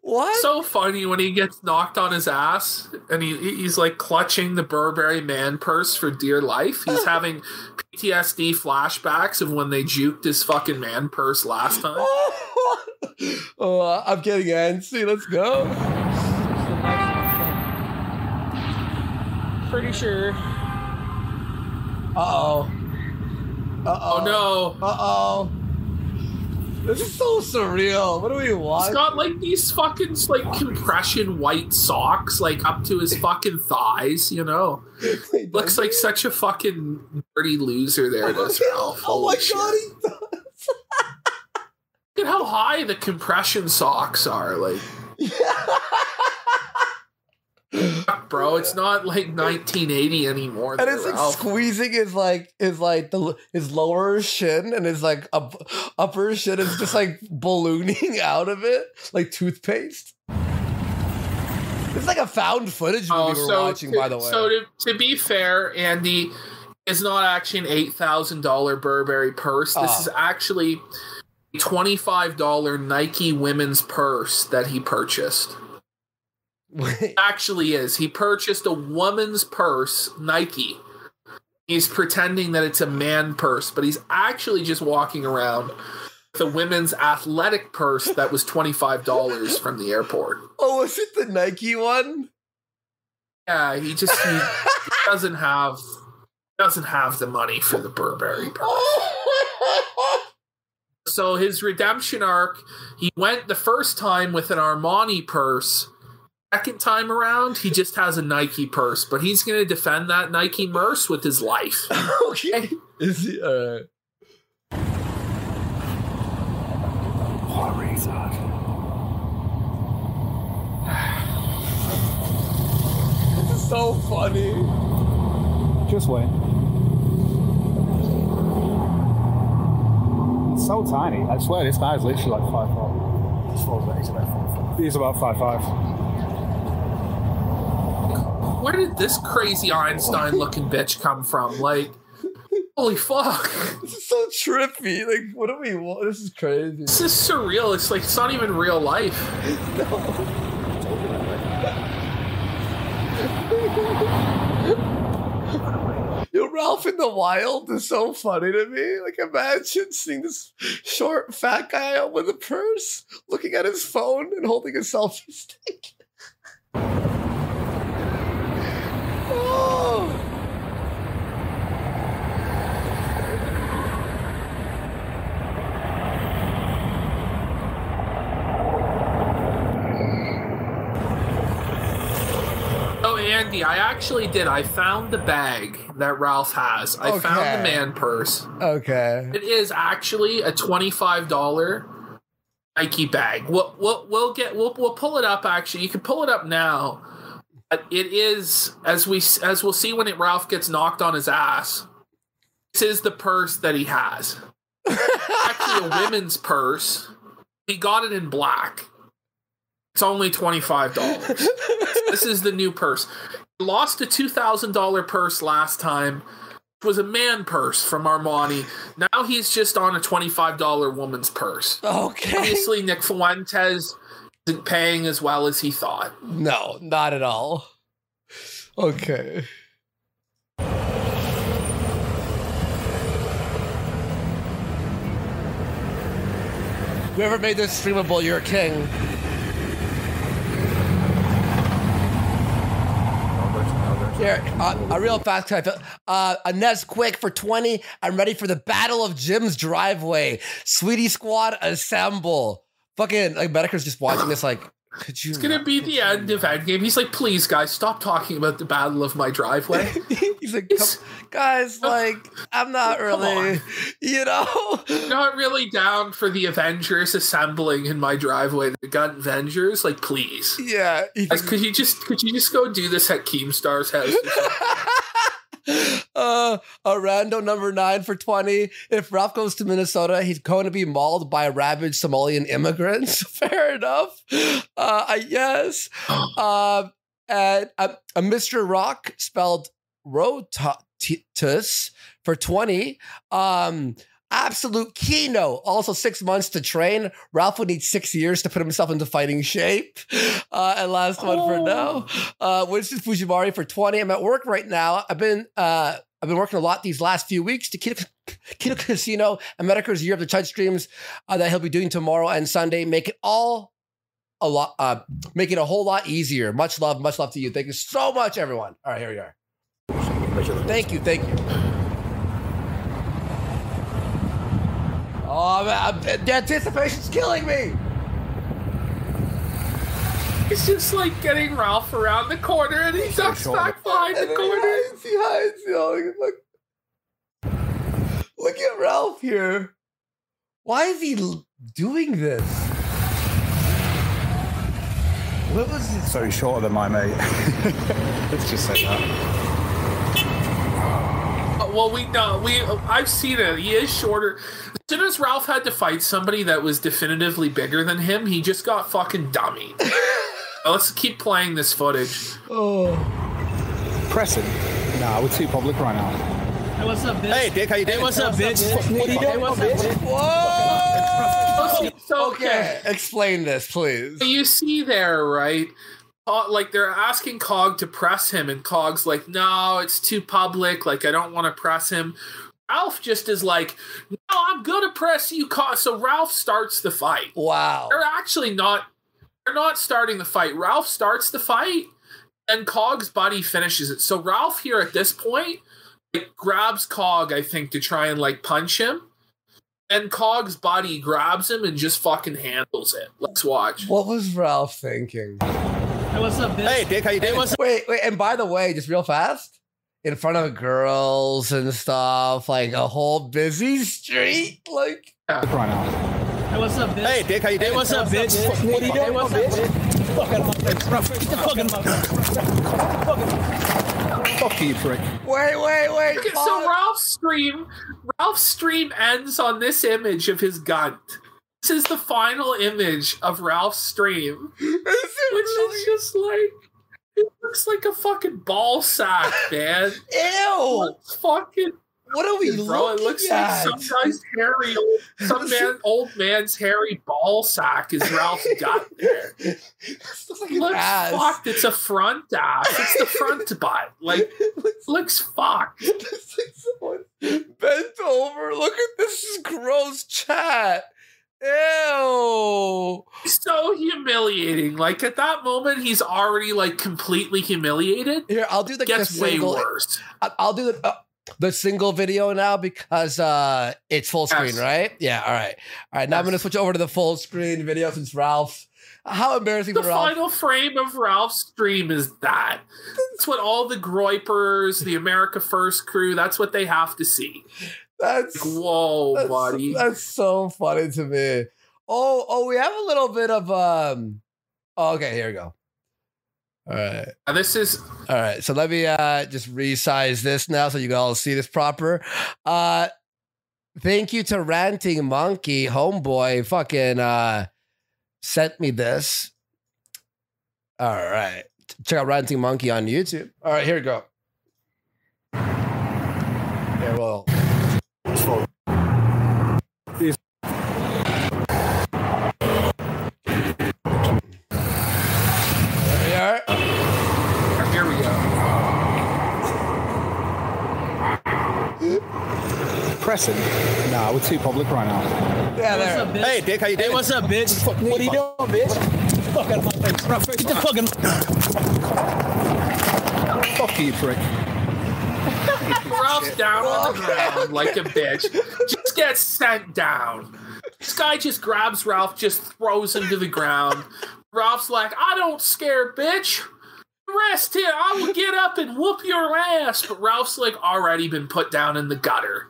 What? so funny when he gets knocked on his ass and he he's like clutching the Burberry man purse for dear life. He's having PTSD flashbacks of when they juked his fucking man purse last time. oh, I'm getting antsy. Let's go. Pretty sure. Uh oh. Uh Oh oh. no. Uh oh. This is so surreal. What do we want? He's got like these fucking like compression white socks like up to his fucking thighs, you know. Looks like such a fucking dirty loser there, does Ralph. Oh my shit. god, he does. Look at how high the compression socks are, like fuck, bro. It's not like 1980 anymore. And it's like Ralph. squeezing his like his like the his lower shin and his like up, upper shin is just like ballooning out of it like toothpaste. It's like a found footage movie Oh, we're so watching, to, by the way. So to, to be fair, Andy is not actually an eight thousand dollar Burberry purse. This Oh. is actually a twenty five dollar Nike women's purse that he purchased. Actually, is he purchased a woman's purse, Nike. He's pretending that it's a man purse, but he's actually just walking around with a women's athletic purse that was twenty five dollars from the airport. oh, was it the Nike one? Yeah, he just he doesn't have doesn't have the money for the Burberry purse. So his redemption arc, he went the first time with an Armani purse. Second time around, he just has a Nike purse, but he's going to defend that Nike purse with his life. okay. Is he all right? This is so funny. Just wait. It's so tiny. I swear this guy's literally like five four. This four's like, he's about five four. He's about five five. Where did this crazy Einstein looking bitch come from? Like, holy fuck. This is so trippy. Like, what do we want? This is crazy. This is surreal. It's like, it's not even real life. No. Yo, Ralph in the Wild is so funny to me. Like, imagine seeing this short, fat guy out with a purse, looking at his phone and holding a selfie stick. Oh. Oh, Andy, I actually did. I found the bag that Ralph has. I found the man purse. Okay. It is actually a twenty-five dollar Nike bag. We'll, we'll we'll get we'll we'll pull it up. Actually, you can pull it up now. But it is as we as we'll see when it Ralph gets knocked on his ass. This is the purse that he has. Actually, a women's purse. He got it in black. It's only twenty five dollars. this is the new purse. He lost a two thousand dollar purse last time. It was a man purse from Armani. Now he's just on a twenty five dollar woman's purse. okay. Obviously, Nick Fuentes isn't paying as well as he thought. No, not at all. Okay. Whoever made this streamable, you're a king. Here, uh, a real fast cut. Uh, a for 20. I'm ready for the Battle of Jim's Driveway. Sweetie Squad, assemble. Fucking, like, Metokur's just watching this, like, could you? It's gonna be the end of Endgame. He's like, please, guys, stop talking about the battle of my driveway. He's like, "Come- guys, like, I'm not really, you know. Not really down for the Avengers assembling in my driveway. The Gun Avengers, like, please. Yeah. Guys, could you just could you just go do this at Keemstar's house? uh, a rando number nine for 20. If Ralph goes to Minnesota, he's going to be mauled by rabid Somalian immigrants. Fair enough. Uh, I guess. Um, and a, a Mr. Rock spelled rotatus for 20. Um, absolute keynote. Also, six months to train. Ralph would need six years to put himself into fighting shape. Uh, and last one for now. Uh, Winston Fujimori for 20. I'm at work right now. I've been uh, I've been working a lot these last few weeks to Kino, Kino Casino and Metokur's Year of the Chud streams uh, that he'll be doing tomorrow and Sunday. Make it all a lot, uh, make it a whole lot easier. Much love, much love to you. Thank you so much, everyone. All right, here we are. Thank you, thank you. Oh, man, the anticipation's killing me. It's just like getting Ralph around the corner and he ducks short. back behind the And then corner. He hides, he hides, you know, look, look at Ralph here. Why is he l- doing this? What was this? So he's shorter than my mate. Let's just say that. Uh, Well, we know we. I've seen it. He is shorter. As soon as Ralph had to fight somebody that was definitively bigger than him, he just got fucking dummy. Let's keep playing this footage. Oh. Pressing? Nah, we're too public right now. Hey, what's up, bitch? Hey, Dick, how you doing? Hey, what's up, bitch? What are you doing, what's up, bitch? Whoa! So, Okay, explain this, please. you see there, right? Uh, like they're asking Cog to press him, and Cog's like, "No, it's too public. Like I don't want to press him." Ralph just is like, "No, I'm gonna press you, Cog." So Ralph starts the fight. Wow. They're actually not. They're not starting the fight. Ralph starts the fight. and Cog's buddy finishes it. So Ralph here at this point like, grabs Cog, I think, to try and like punch him. And Cog's buddy grabs him and just fucking handles it. Let's watch. What was Ralph thinking? Hey, what's up, bitch? Hey, Dick, how you doing? what's up? Wait, wait, and by the way, just real fast, in front of girls and stuff, like a whole busy street, like right. Hey, what's up, bitch? Hey, Dick, how you doing? Hey, what's up, bitch? What are you doing, Hey, what's up, bitch? bitch? Fuck out of my face, bro. Get the fuck out of my face. Fuck you, prick. wait, wait, wait. Okay, so Ralph's stream, Ralph's stream ends on this image of his gun. This is the final image of Ralph's stream, Is which really? is just like it looks like a fucking ball sack, man. Ew! It's fucking What are we bro. looking It looks at? like some guy's hairy, old, some man, old man's hairy ball sack is Ralph's gut there. This looks like It looks ass. fucked. It's a front ass. It's the front butt. Like It looks looks fucked. It's like someone bent over. Look at this is gross chat. Ew. so humiliating. Like at that moment, he's already like completely humiliated. Here, I'll do the, the Gets way single. worse. I- I'll do the uh, the single video now because uh it's full screen, Yes. right? Yeah. All right. All right. Now I'm gonna switch over to the full screen video since Ralph. How embarrassing The for Ralph. final frame of Ralph's stream is that. That's what all the Groypers, the America First crew, that's what they have to see. That's whoa, that's, buddy. that's so funny to me. Oh, oh, we have a little bit of um. Oh, okay. Here we go. All right. Now, this is All right, so let me uh just resize this now so you can all see this proper. Uh thank you to Ranting Monkey, homeboy, fucking uh sent me this. All right. Check out Ranting Monkey on YouTube. All right, here we go. Yeah, well. There we are. here we go. Pressing? Nah, we're too public right now. Yeah, there. up. Hey, Dick, how you doing? Hey, what's up, bitch? What are you doing, bitch? Get the fuck out of my face, bro. Get the fucking. Fuck you, prick. Ralph's down on the ground like a bitch. Just gets sent down. This guy just grabs Ralph, just throws him to the ground. Ralph's like, I don't scare, bitch. Rest here. I will get up and whoop your ass. But Ralph's like already been put down in the gutter.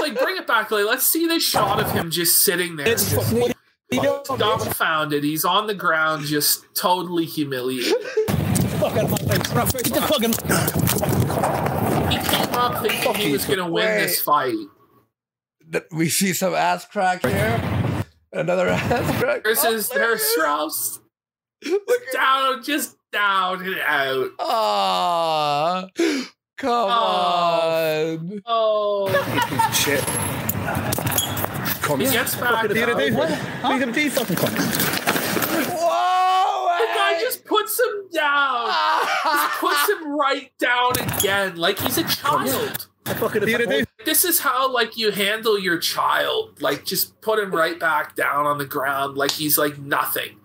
Like, bring it back. Like, let's see this shot of him just sitting there, Bitch, just what are you doing, dumbfounded. He's on the ground, just totally humiliated. Get the fuck out of my face, bro. Get the fucking. He came up thinking he was going to win this fight. We see some ass crack here. Another ass crack. There's Oh, there's. Ralph's Look down, just down and out. Aw, come Oh. on. Oh, Shit. he gets back What are you up. gonna do? The What are you gonna do, fucking cunt? Whoa! guy just puts him down. Just puts him right down again, like he's a child. What are you gonna? This is how like you handle your child. Like just put him right back down on the ground, like he's like nothing.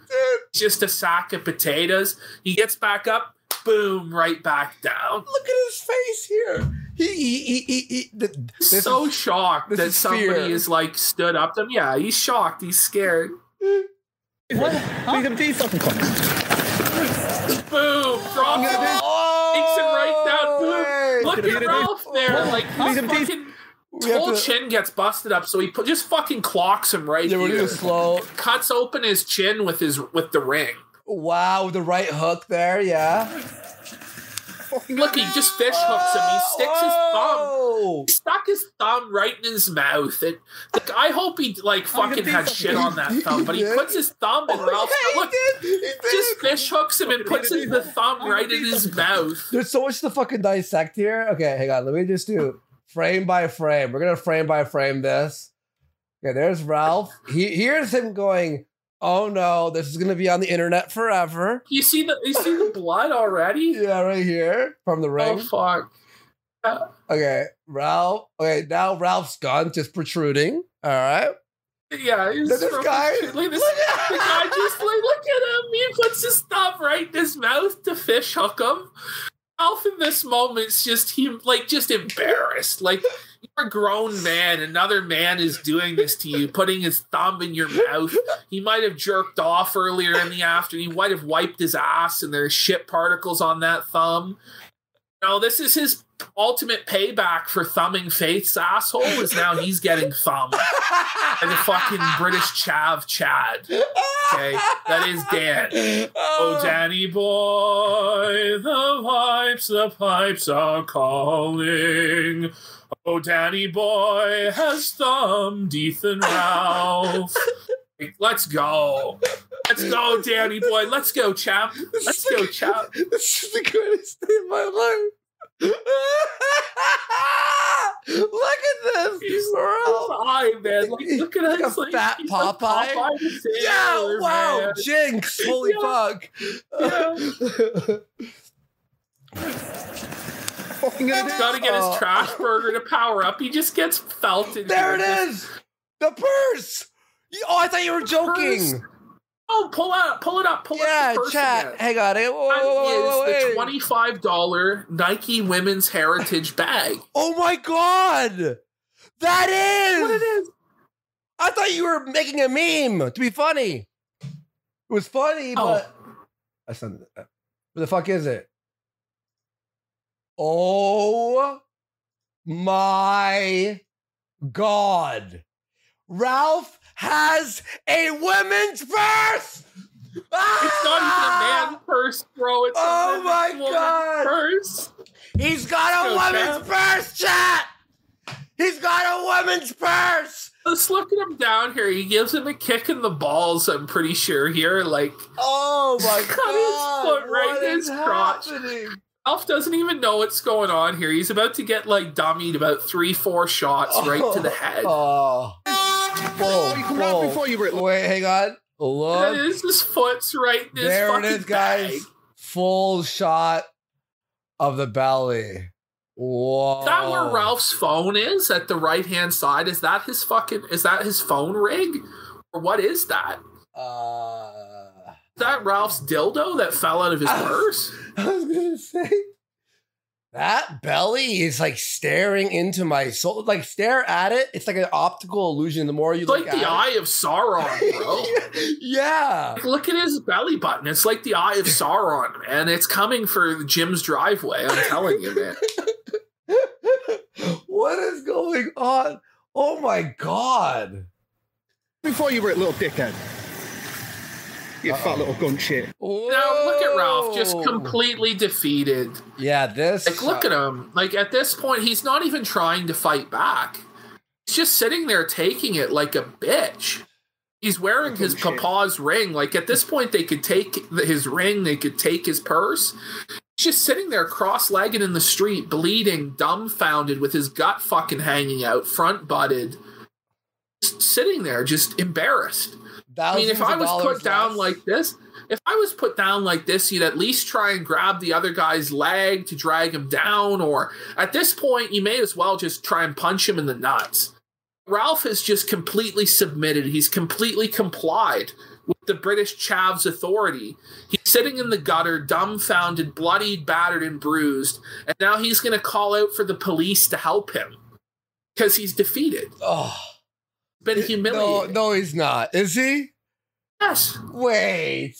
He's just a sack of potatoes. He gets back up, boom, right back down. Look at his face here. He, he, he, he, he th- this so is- shocked this that is somebody fear. is like stood up to him. Yeah, he's shocked. He's scared. What? What are you gonna fucking cunt? Boom, drops him. oh, Takes him right down. Boom. Oh, Look What are you at gonna? Ralph there. Like What are his you gonna fucking We whole to- chin gets busted up, so he put, just fucking clocks him right Yeah, we're here. slow. Cuts open his chin with his with the ring. Wow, the right hook there, yeah. Look, he just fish hooks him. He sticks his thumb. He stuck his thumb right in his mouth. And like, I hope he like fucking had shit on that thumb, but he puts his thumb in Oh, Ralph's. yeah, Look, he did. He did. just fish hooks him and puts his, the thumb right in his mouth. There's so much to fucking dissect here. Okay, hang on. Let me just do frame by frame. We're gonna frame by frame this. Okay, there's Ralph. He here's him going. Oh no, this is gonna be on the internet forever. You see the you see the blood already? Yeah, right here from the ring. Oh fuck! Uh, okay, Ralph. Okay, now Ralph's gun just protruding. All right. Yeah, he's This guy- Like this, the guy just like look at him. He puts his thumb right in his mouth to fish hook him. Alf in this moment's just he like just embarrassed. Like you're a grown man, another man is doing this to you, putting his thumb in your mouth. He might have jerked off earlier in the afternoon. He might have wiped his ass, and there's shit particles on that thumb. No, this is his ultimate payback for thumbing Faith's asshole. Is now he's getting thumbed by the fucking British chav Chad. Okay, that is Dan. Oh, oh. Danny boy, the pipes, the pipes are calling. Oh, Danny boy has thumbed Ethan Ralph. Let's go. Let's go, Danny boy. Let's go, chap. Let's go, chap. This is the greatest day of my life. Look at this, He's bro. Eye, man. Like, look at Like a. Like, fat he's like Popeye? the Yeah, wow, man. Jinx, holy Yeah. fuck. Gonna do- Gotta get his Oh. trash burger to power up. He just gets felted. there it is. the purse. Oh, I thought you were joking. Oh, pull out, pull it up, pull Yeah, up Yeah, chat. again. Hang on. Whoa, whoa, whoa, is the twenty-five dollar Nike Women's Heritage bag. Oh my god, that is. What it is? I thought you were making a meme to be funny. It was funny, Oh. but that's not. What the fuck is it? Oh my god! Ralph has a women's purse. It's not even a man ah! purse, bro. It's Oh a my woman's God. purse. He's got a Let's go, purse, chat. He's got a woman's purse. Let's look at him down here. He gives him a kick in the balls. I'm pretty sure here. Like Oh my Cut his god! foot right what in his crotch. happening? Alf doesn't even know what's going on here. He's about to get like dummied about three, four shots right to the head. Oh. Whoa, You come out before you were Wait, hang on. That Look. is his foot's right in his There it is, guys. bag. Full shot of the belly. Whoa. Is that where Ralph's phone is at the right hand side? Is that his fucking is that his phone rig? Or what is that? Uh, Is that Ralph's dildo that fell out of his purse? I was gonna say that belly is like staring into my soul. Like stare at it. It's like an optical illusion. The more you look at it. It's look like the at eye of Sauron, bro. yeah. Like, Look at his belly button. It's like the eye of Sauron, man. It's coming for Jim's driveway. I'm telling you, man. what is going on? Oh my god. Before you were a little dickhead. You fat little gun shit. Now look at Ralph, just completely defeated. Yeah, this. Like, look at him. Like, at this point, he's not even trying to fight back. He's just sitting there taking it like a bitch. He's wearing his shit. papa's ring. Like, at this point, they could take his ring, they could take his purse. He's just sitting there cross legged in the street, bleeding, dumbfounded, with his gut fucking hanging out, front butted. Sitting there, just embarrassed. I mean, if I was put down less. like this, if I was put down like this, you'd at least try and grab the other guy's leg to drag him down, or at this point, you may as well just try and punch him in the nuts. Ralph has just completely submitted. He's completely complied with the British chav's authority. He's sitting in the gutter, dumbfounded, bloodied, battered, and bruised, and now he's going to call out for the police to help him because he's defeated, oh, been no, humiliated. no, he's not. Is he? Yes. Wait.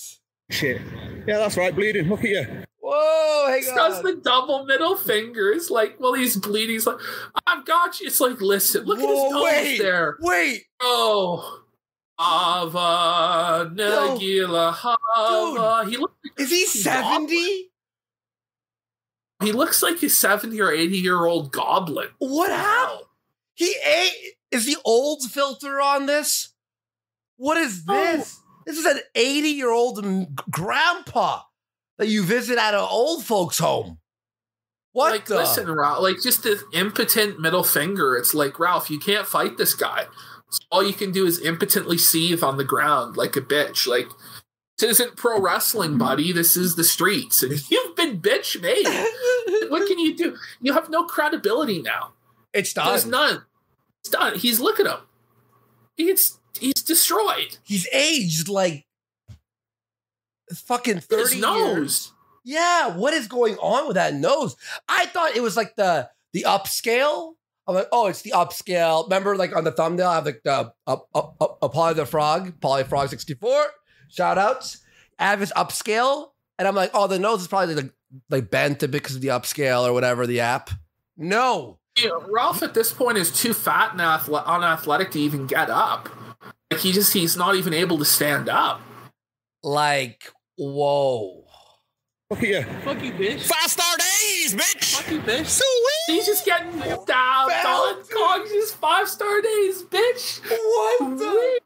Shit. Yeah, that's right, bleeding. Look at you. Whoa, hang He does the double middle fingers, like Well, he's bleeding. He's like, "I've got you." It's like, listen, look at his nose wait, there. Wait. Oh, Ava Nagila Hava. He looks. Like Is he a goblin. 70? He looks like a seventy or eighty year old goblin. What happened? He ate. Is the old filter on this? What is Oh. this? This is an 80 year old grandpa that you visit at an old folks' home. What like, the? listen, Ralph. Like, just the impotent middle finger. It's like, Ralph, you can't fight this guy. So all you can do is impotently seethe on the ground like a bitch. Like, this isn't pro wrestling, buddy. This is the streets, and you've been bitch made. what can you do? You have no credibility now. it's done. There's none. Done. He's look at him. He gets he's destroyed. He's aged like fucking His 30 years. nose. Yeah, what is going on with that nose? I thought it was like the the upscale. I'm like, oh, it's the upscale. Remember, like on the thumbnail, I have like the uh, uh, uh, up up up, up Polly the Frog, Polly Frog 64. Shout outs. I have his upscale, and I'm like, oh, the nose is probably like like bent a bit because of the upscale or whatever the app. No, You know, Ralph at this point is too fat and athle- unathletic to even get up. Like he just he's not even able to stand up. like whoa. Oh, Fuck you. Fuck you, bitch. Five star days, bitch. Fuck you, bitch. Sweet. He's just getting down, on Cogs just five star days, bitch. What the?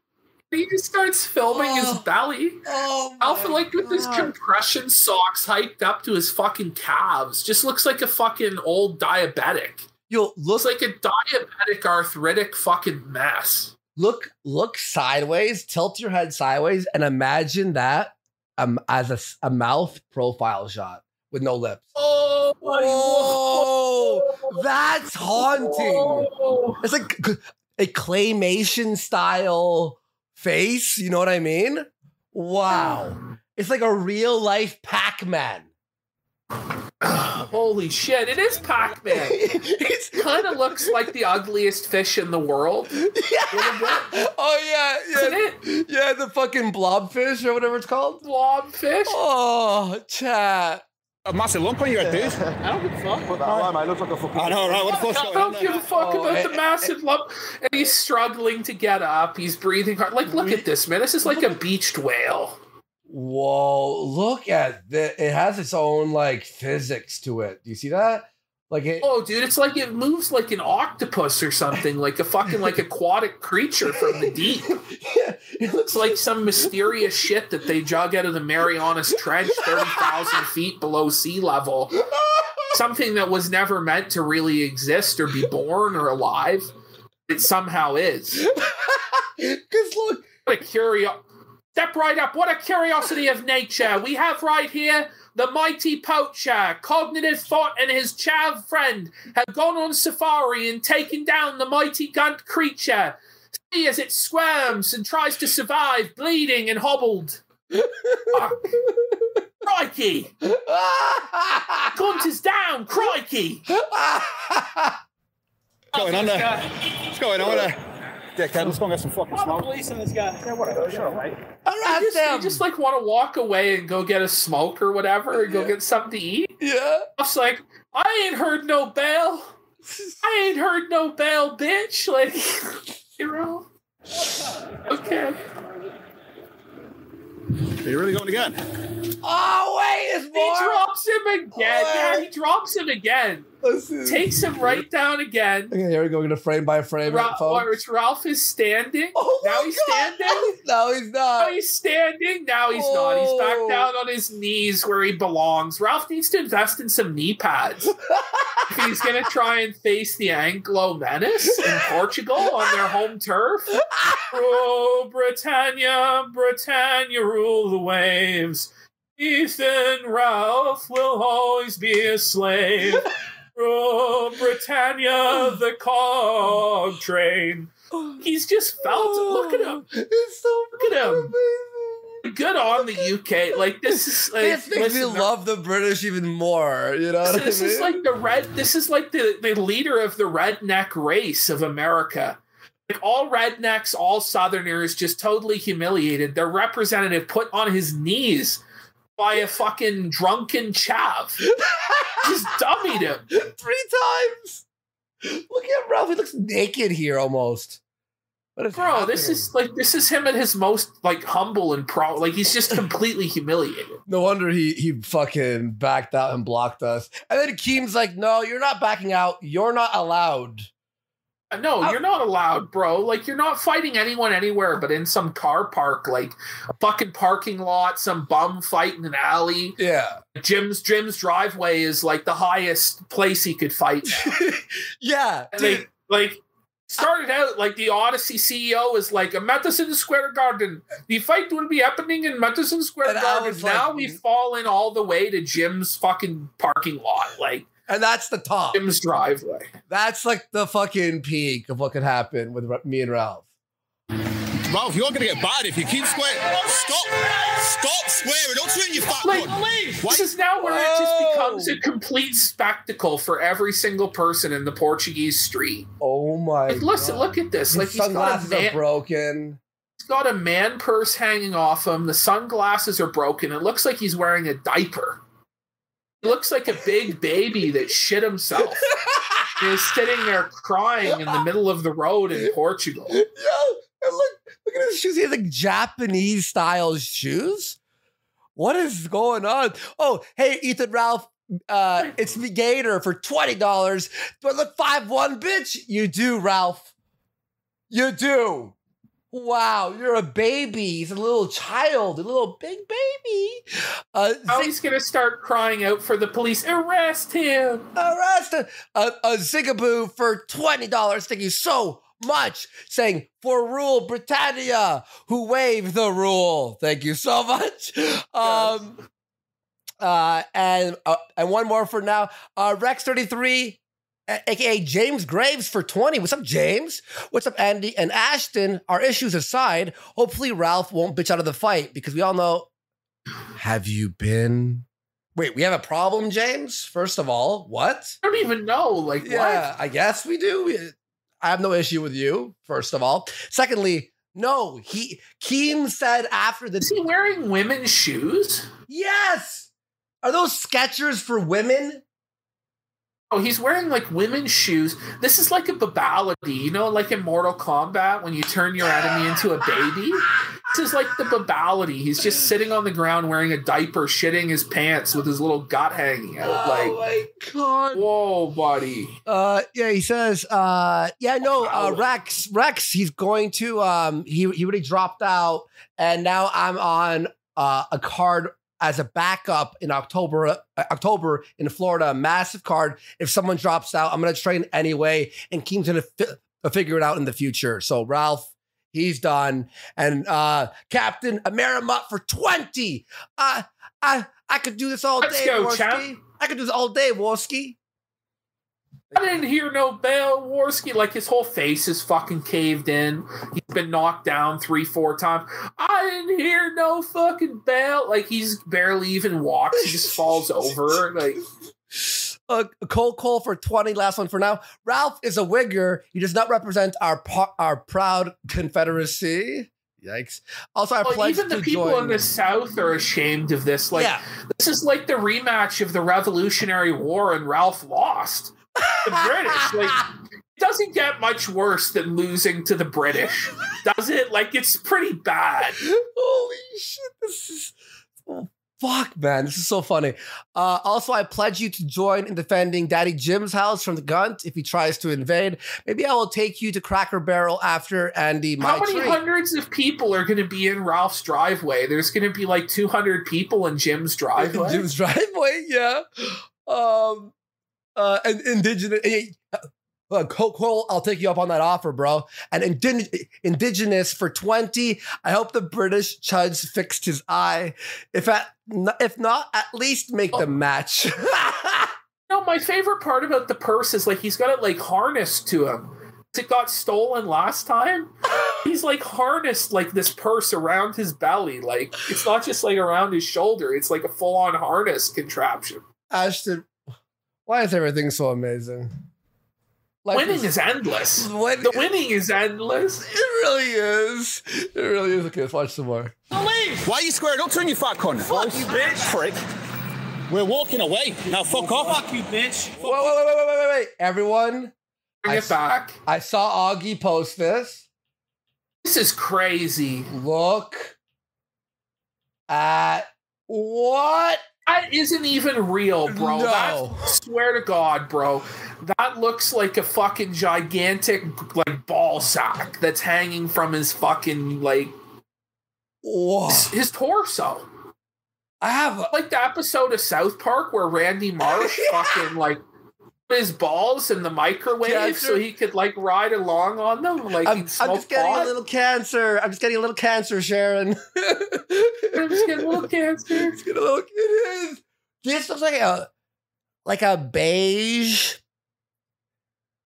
He just starts filming his Oh. belly. Oh, Alpha, my like with his compression socks hiked up to his fucking calves, just looks like a fucking old diabetic. Yo, look Looks like a diabetic arthritic fucking mess. look look sideways tilt your head sideways and imagine that um, as a mouth profile shot with no lips. Oh, Whoa, that's haunting. Whoa. it's like a claymation style face you know what i mean? Wow. It's like a real life pac-man Holy shit! It is Pac-Man. it's, kind of looks like the ugliest fish in the world, yeah. oh yeah Yeah. isn't it? yeah the fucking blobfish or whatever it's called Blobfish. oh chat uh, A massive lump on your head, dude. I don't give a fuck. I look like a fucking. I know, right? What the fuck's I going on don't give a fuck Oh, about the oh, massive lump. And he's struggling to get up. He's breathing hard. Like, look at this, man. This is like a beached whale. Whoa, look at that. It has its own like physics to it. Do you see that? Like it Oh, dude, it's like it moves like an octopus or something, like a fucking like aquatic creature from the deep. yeah, it looks It's like some mysterious shit that they jug out of the Marianas Trench, thirty thousand feet below sea level. Something that was never meant to really exist or be born or alive. It somehow is. Cause look, What a curio. Step right up. What a curiosity of nature. We have right here the mighty poacher, cognitive thought, and his chav friend have gone on safari and taken down the mighty gunt creature. See as it squirms and tries to survive, bleeding and hobbled. Fuck. Crikey! Gunt is down! Crikey! What's going on there? What's going on there? Dickhead, let's go and get some fucking I'm smoke. policing this guy. Yeah, whatever. Shut up, mate. You Harass just, you just like want to walk away and go get a smoke or whatever, and go Yeah. get something to eat. yeah. I was like, I ain't heard no bell. I ain't heard no bell, bitch. Like, you know. Okay. Are you really going again? Oh wait, it's He drops him again. Yeah, he drops him again. Takes him right down again. Okay, here we go. We Gonna frame by frame. Ra- it, folks. which Ralph is standing. Oh now he's God. standing. No, he's Now not. he's standing. Now he's not. He's back Oh. down on his knees where he belongs. Ralph needs to invest in some knee pads. if he's going to try and face the Anglo menace in Portugal on their home turf. Oh, Britannia, Britannia, rule the waves. Ethan Ralph will always be a slave. Oh, Britannia, the cog train. He's just felt. Look at him. It's so Look at him. amazing. Good on the UK. Like this is like This makes me love the British even more. You know what I This mean? is like the red. This is like the the leader of the redneck race of America. Like all rednecks, all Southerners, just totally humiliated. Their representative put on his knees by a fucking drunken chav. Just dummied him. three times. Look at Ralph. He looks naked here almost. Bro, this is like this is him at his most like humble and pro. Like he's just completely humiliated. no wonder he he fucking backed out and blocked us. And then Keem's like, "No, you're not backing out. You're not allowed." No, I- you're not allowed, bro. Like you're not fighting anyone anywhere but in some car park, like a fucking parking lot, some bum fight in an alley. Yeah, Jim's Jim's driveway is like the highest place he could fight. yeah, they like started out like the Odyssey CEO is like a Madison Square Garden. The fight will be happening in Madison Square And Garden. was like- now we've mm-hmm. fallen all the way to Jim's fucking parking lot, like and that's the top. Jim's driveway. That's like the fucking peak of what could happen with me and Ralph. Ralph, you're gonna get bad if you keep swearing. Stop! Stop swearing! Don't swear in your fat Like, cunt. Why- this is now where it just becomes a complete spectacle for every single person in the Portuguese street. Oh my Like, listen, God. look at this. His Like, he's got, a sunglasses are man, broken. he's got a man purse hanging off him. The sunglasses are broken. It looks like he's wearing a diaper. Looks like a big baby that shit himself. He's sitting there crying in the middle of the road in Portugal. And look, look at his shoes. He has like Japanese style shoes. What is going on? Oh, hey, Ethan Ralph. Uh, it's me Gator for twenty dollars. Do I look five one, bitch? You do, Ralph. You do. Wow, you're a baby. He's a little child, a little big baby. Uh, Zig- he's gonna start crying out for the police. Arrest him! arrest a, a, a Zigaboo for $20. Thank you so much. Saying, for rule Britannia, who waived the rule. Thank you so much. Um, uh, and uh, and one more for now. Uh, Rex33, a- aka James Graves for 20. What's up, James? What's up, Andy? And Ashton, our issues aside, hopefully Ralph won't bitch out of the fight because we all know. Have you been Wait, we have a problem, James? First of all, what? I don't even know. Like, Yeah, I guess we do. I have no issue with you, first of all. Secondly, no, he Keem said after the Is he wearing women's shoes? Yes! Are those Skechers for women? Oh, he's wearing like women's shoes. This is like a babality, you know, like in Mortal Kombat when you turn your enemy into a baby. This is like the babality. He's just sitting on the ground wearing a diaper, shitting his pants with his little gut hanging out. Like, oh my god. whoa, buddy. Uh yeah, he says, uh yeah, no, uh Rex, Rex, he's going to um he he already dropped out and now I'm on uh a card as a backup in October uh, October in Florida, a massive card. If someone drops out, I'm gonna train anyway, and Keem's gonna fi- uh, figure it out in the future. So Ralph, he's done, and uh Captain Amerimut for twenty. Uh, I I could do this all Let's day, go. I could do this all day, Warski. I didn't hear no bell, Warski. Like his whole face is fucking caved in. He's been knocked down three, four times. I didn't hear no fucking bell. Like he's barely even walks. He just falls over. Like Uh, cold call for 20. Last one for now. Ralph is a wigger. He does not represent our our proud Confederacy. Yikes. Also, I well, pledge even the people join. in the South are ashamed of this. Like yeah. this is like the rematch of the Revolutionary War, and Ralph lost. The British, like, it doesn't get much worse than losing to the British, does it? Like, it's pretty bad. Holy shit. This is. Oh, fuck, man. This is so funny. Uh, also, I pledge you to join in defending Daddy Jim's house from the Gunt if he tries to invade. Maybe I will take you to Cracker Barrel after Andy, my How many treat. hundreds of people are going to be in Ralph's driveway? There's going to be like 200 people in Jim's driveway. Jim's driveway, yeah. Um, uh, and indigenous. Uh, Cole, Cole, I'll take you up on that offer, bro. And indi- indigenous for twenty. I hope the British judge fixed his eye. If at, if not, at least make the match. No, my favorite part about the purse is like he's got it like harnessed to him. It got stolen last time. He's like harnessed like this purse around his belly. Like it's not just like around his shoulder. It's like a full on harness contraption. Ashton, why is everything so amazing? Life winning is endless. Win- The winning is endless. It really is. It really is. Okay, let's watch some more. Why are you squaring up to in you fat cunt? Fuck you, bitch. Prick. We're walking away. Now fuck off. Fuck you, bitch. Wait, wait, wait, wait, wait, wait, wait. Everyone, Bring I it s- back. I saw Augie post this. This is crazy. Look at what? That isn't even real, bro. No. Swear to God, bro. That looks like a fucking gigantic like ball sack that's hanging from his fucking like Whoa. his torso. I have a, Like the episode of South Park where Randy Marsh fucking like his balls in the microwave Yeah, so he could like ride along on them, like I'm, I'm just getting pot. a little cancer. I'm just getting a little cancer, Sharon. I'm just getting a little cancer. Just getting a little. It is. This looks like a like a beige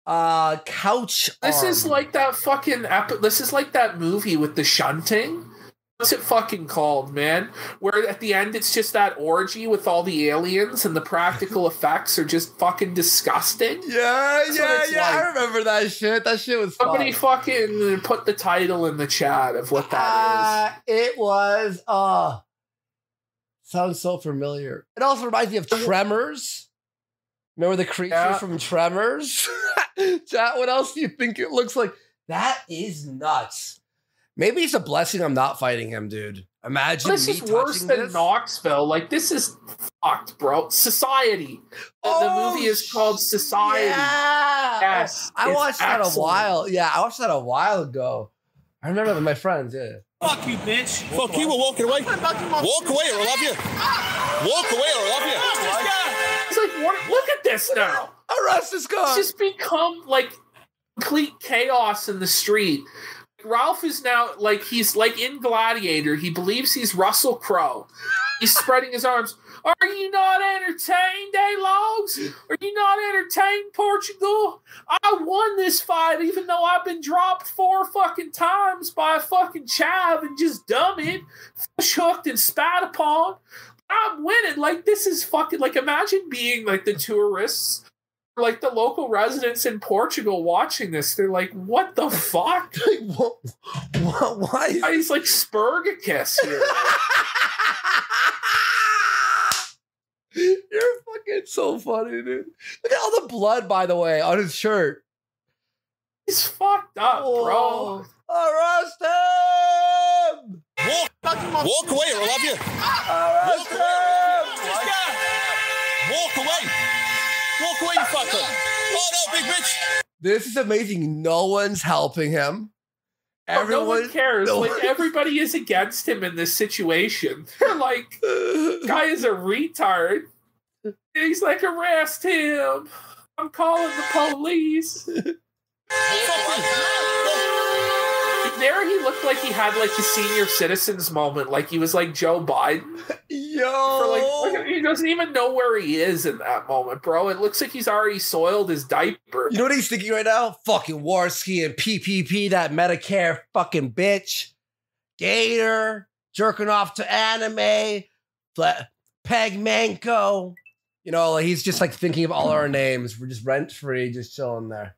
Uh, couch. This is like that fucking. Ep- this is like that movie with the shunting. What's it fucking called, man? Where at the end it's just that orgy with all the aliens and the practical effects are just fucking disgusting. Yeah, That's what yeah, it's yeah. I remember that shit. That shit was Somebody fun. fucking put the title in the chat of what that Uh, it was. Uh, sounds so familiar. It also reminds me of Tremors. Remember the creature Yeah. from Tremors? Chat, what else do you think it looks like? That is nuts. Maybe it's a blessing I'm not fighting him, dude. Imagine is. This me is worse touching than this. Knoxville. Like this is fucked, bro. Society. The, the Oh, movie is called Society. Yeah. Yes, I it's watched that a while. Yeah, I watched that a while ago. I remember that with my friends. Yeah. Fuck you, bitch. Fuck you, we're walking away. Walk away or I'll have you. Walk away or I'll have you. It's like, what, look at this now. Arrest this guy. It's just become like complete chaos in the street. Ralph is now like he's like in Gladiator. He believes he's Russell Crowe. He's spreading his arms. Are you not entertained, eh, Logs? Are you not entertained, Portugal? I won this fight, even though I've been dropped four fucking times by a fucking chav and just dummied, fish hooked and spat upon. I'm winning. Like this is fucking like imagine being like the tourists like the local residents in Portugal watching this, they're like, "What the fuck?" Like, what, what, why is He's like Spurgicus here. You're fucking so funny, dude. Look at all the blood, by the way, on his shirt. He's fucked up, bro. Arrest him! Walk, walk away or I'll have you. Arrest Walk him! Walk away. Walk away, you fucker. Oh no, big bitch. This is amazing. No one's helping him. Oh, no one cares. no like one- everybody is against him in this situation. They're like, guy is a retard. He's like, arrest him. I'm calling the police. There he looked like he had like a senior citizens moment, like he was like Joe Biden. Yo! for like, like, he doesn't even know where he is in that moment, bro. It looks like he's already soiled his diaper. You know what he's thinking right now? Fucking Warski and PPP, that Metokur fucking bitch. Gator, jerking off to anime, Fla- Peg Manco. You know, he's just like thinking of all our names. We're just rent free, just chilling there.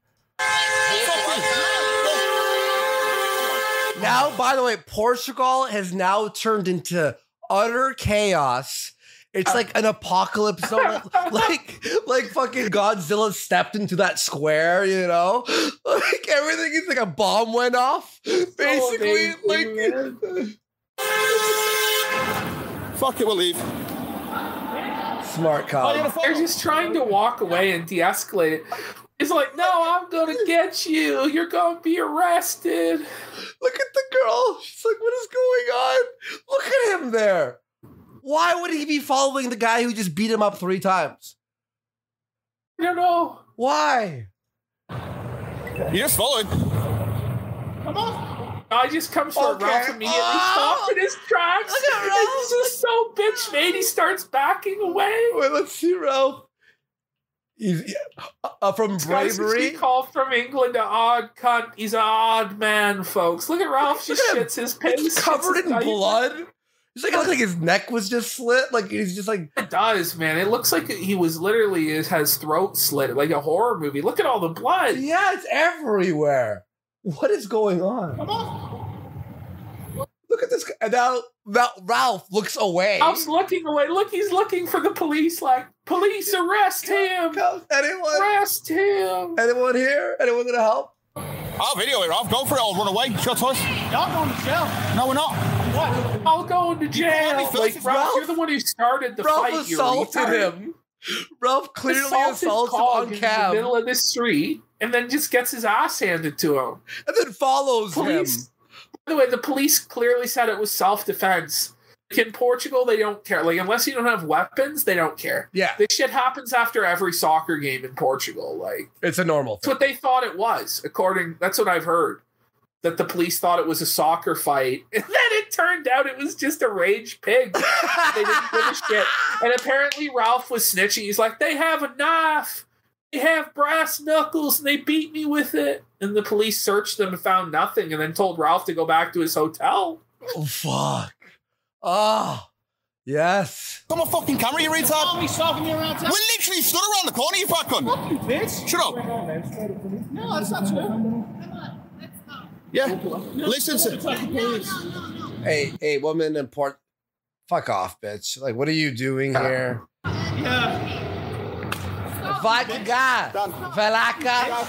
Now, by the way, Portugal has now turned into utter chaos. It's like an apocalypse zone. like, like fucking Godzilla stepped into that square, you know? Like everything is like a bomb went off. Basically, oh, amazing, like Fuck it, we'll leave. smart cop. They're just trying to walk away and de-escalate it. He's like, "No, I'm gonna get you. You're gonna be arrested." Look at the girl. She's like, what is going on? Look at him there. Why would he be following the guy who just beat him up three times? I don't know. Why? You just followed. Come on. I just comes for Okay. Ralph immediately Oh. stops in his tracks. Look at Ralph. He's just so bitch made. He starts backing away. Wait, let's see Ralph. He's uh, from bravery. called from England, an odd cunt. He's an odd man, folks. Look at Ralph. Just at shits his pants. He's covered in blood. It's like it looks like his neck was just slit. Like he's just like It does, man. It looks like he was literally it has throat slit, like a horror movie. Look at all the blood. yeah, it's everywhere. What is going on? Look at this. And now, now Ralph looks away. Ralph's looking away. Look, he's looking for the police. Like, police, arrest him! Anyone? Arrest him! Anyone here? Anyone gonna help? I'll video it, Ralph. Go for it. I'll run away. Shut us. Y'all going to jail. No, we're not. What? I'll go into jail. me first, Like, Ralph, Ralph. you're the one who started the Ralph fight. you assaulted him. Ralph clearly Assaulted assaults him Cog on in the middle of the street, and then just gets his ass handed to him. and then follows Police. him. By the way, the police clearly said it was self defense. In Portugal, they don't care. Like, unless you don't have weapons, they don't care. Yeah, This shit happens after every soccer game in Portugal. Like, it's a normal that's thing. what they thought it was, according. That's what I've heard. That the police thought it was a soccer fight, and then it turned out it was just a rage pig. they didn't give a shit. And apparently, Ralph was snitching. He's like, "They have a knife. They have brass knuckles and they beat me with it. And the police searched them and found nothing and then told Ralph to go back to his hotel. Oh, fuck. Oh, yes. I'm a fucking camera, you retard. He's talking you around We literally stood around the corner, you fat cunt. Fuck you, bitch. Shut up. No, that's not true. Yeah. Listen to. Hey, hey, woman in port. Fuck off, bitch. Like, what are you doing ah. here? Yeah. Vodka guy. Velaka.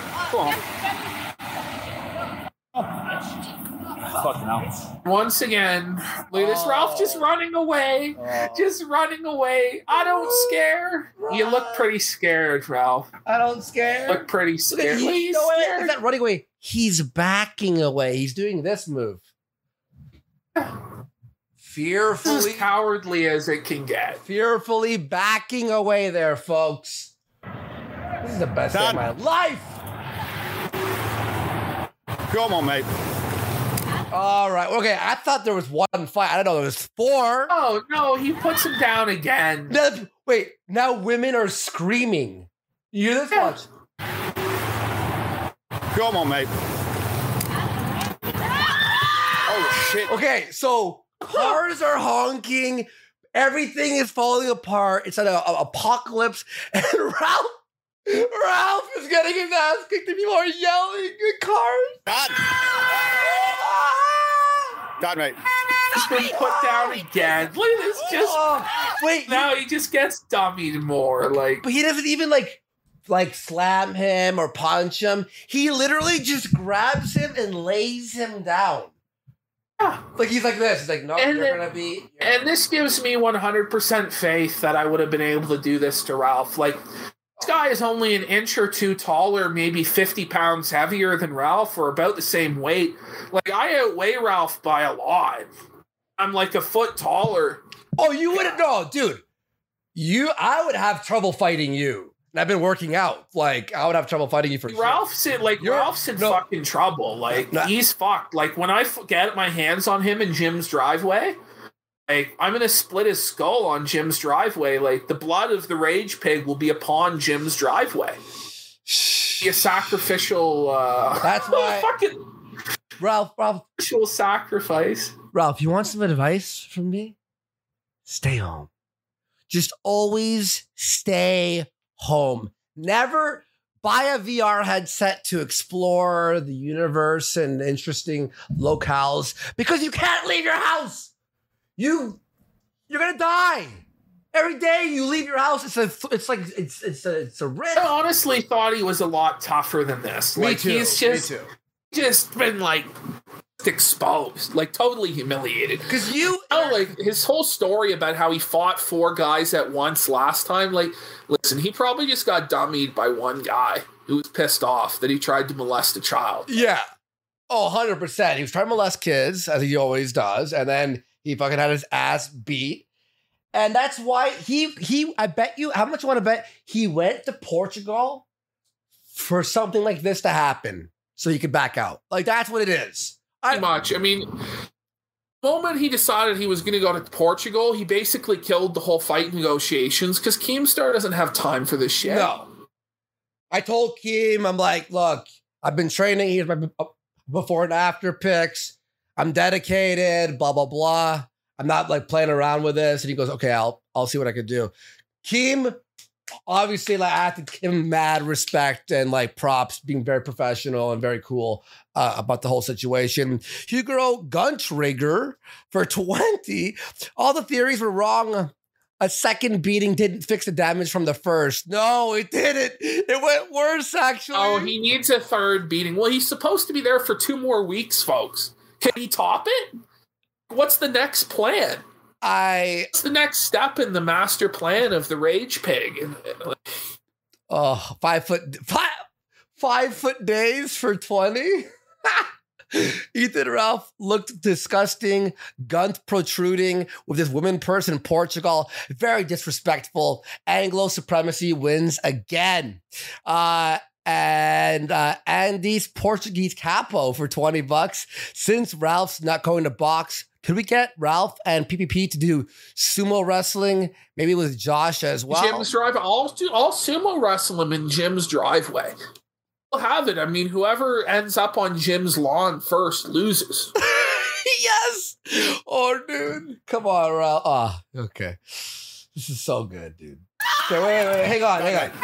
Fucking hell. Once again, look at this oh. Ralph just running away. Oh. Just running away. I don't scare. You look pretty scared, Ralph. I don't scare. Look pretty scared. Look, he, he's no, wait, scared. he's not running away. He's backing away. He's doing this move. Fearfully, is cowardly as it can get. fearfully backing away there, folks. This is the best day of my life. Come on, mate. All right. Okay. I thought there was one fight. I don't know. There was four. Oh no, he puts him down again. Now- wait. Now women are screaming. You hear this? Yeah. Watch. Come on, mate. Oh shit. Okay. So cars are honking. Everything is falling apart. It's an a, a- apocalypse. And Ralph, Ralph is getting his ass kicked. and People are yelling in cars. Dad. Ah! Dad, mate. He's been put down again. Look at this. Just Oh, wait. now he just gets dummied more. Like But he doesn't even like like slam him or punch him. He literally just grabs him and lays him down. Yeah. Like he's like this. He's like, no, And you're then- gonna be. And this gives me 100% faith that I would have been able to do this to Ralph. Like, this guy is only an inch or two taller, maybe 50 pounds heavier than Ralph, or about the same weight. Like, I outweigh Ralph by a lot. I'm like a foot taller. oh, you wouldn't know, dude. You, I would have trouble fighting you. And I've been working out. Like I would have trouble fighting you for sure. Ralph's in, like, You're- Ralph's in no. fucking trouble. Like, No. he's fucked. Like, when I f- get my hands on him in Jim's driveway, like, I'm gonna split his skull on Jim's driveway. Like, the blood of the rage pig will be upon Jim's driveway. be a sacrificial uh That's why- fucking Ralph, Ralph, ritual sacrifice. Ralph. You want some advice from me? Stay home. Just always stay home. Never buy a VR headset to explore the universe and interesting locales because you can't leave your house. You you're gonna die. Every day you leave your house, it's a it's like it's it's a it's a risk. I honestly thought he was a lot tougher than this. Me like he's just just been like exposed, like totally humiliated. Because you Oh, like his whole story about how he fought four guys at once last time. Like, listen, he probably just got dummied by one guy who was pissed off that he tried to molest a child. Yeah. Oh, 100%. He was trying to molest kids, as he always does. And then he fucking had his ass beat. And that's why he, he, I bet you, how much you want to bet he went to Portugal for something like this to happen so he could back out? Like, that's what it is. I, much. I mean, the moment he decided he was going to go to Portugal, he basically killed the whole fight negotiations because Keemstar doesn't have time for this shit. no. I told Keem, I'm like, look, I've been training. Here's my before and after pics. I'm dedicated, blah, blah, blah. I'm not like playing around with this. And he goes, okay, I'll I'll see what I can do. Keem, obviously, like I have to give him mad respect and like props, being very professional and very cool uh, about the whole situation. Hugo Guntrigger for 20. All the theories were wrong. A second beating didn't fix the damage from the first. No, it didn't. It went worse, actually. Oh, he needs a third beating. Well, he's supposed to be there for two more weeks, folks. Can he top it? What's the next plan? I What's the next step in the master plan of the Rage Pig? Oh five foot five five foot days for 20. Ethan Ralph looked disgusting, gunt protruding with this woman purse in Portugal. Very disrespectful. Anglo supremacy wins again. Uh, and uh, Andy's Portuguese capo for 20 bucks. Since Ralph's not going to box, Could we get Ralph and PPP to do sumo wrestling, maybe with Josh as well? Jim's driveway. I'll do. I'll sumo wrestle him in Jim's driveway. We'll have it. I mean, whoever ends up on Jim's lawn first loses. yes. Oh, dude. Come on, Ralph. Oh, okay. This is so good, dude. Okay, wait, wait, wait. Hang on, hang on.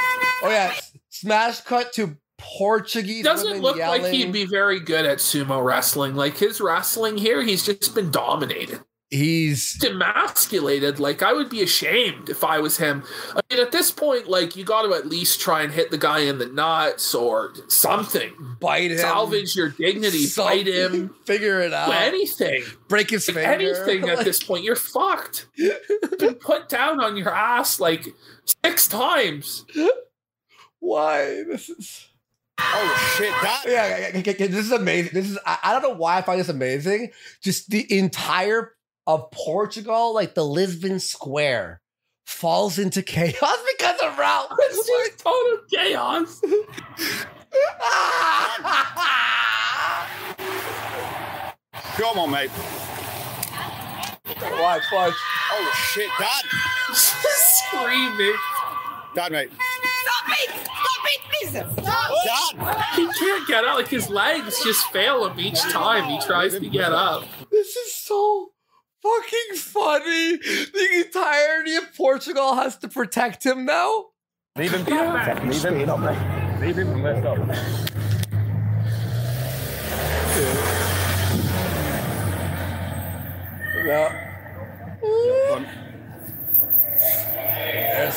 Oh, yeah. Smash cut to Portuguese. Doesn't look like he'd be very good at sumo wrestling. Like his wrestling here, he's just been dominated. He's demasculated. Like I would be ashamed if I was him. I mean, at this point, like you got to at least try and hit the guy in the nuts or something. bite him. Salvage your dignity. Bite him. Figure it out. Anything. Break his finger. Anything at this point, you're fucked. Been put down on your ass like six times. Why? This is. Oh shit! That Yeah, yeah, yeah, yeah, this is amazing. This is I, I don't know why I find this amazing. Just the entire of Portugal, like the Lisbon Square, falls into chaos because of Ralph. It's just total chaos. come on, mate. watch, watch. Oh shit! Dad, Screaming. Dad, mate. Stop it! Stop it, please! Stop! Dad. He can't get up. Like his legs just fail him each time he tries to get up. This is so fucking funny. The entirety of Portugal has to protect him now. Leave him. Leave him. Leave him and lift up. No.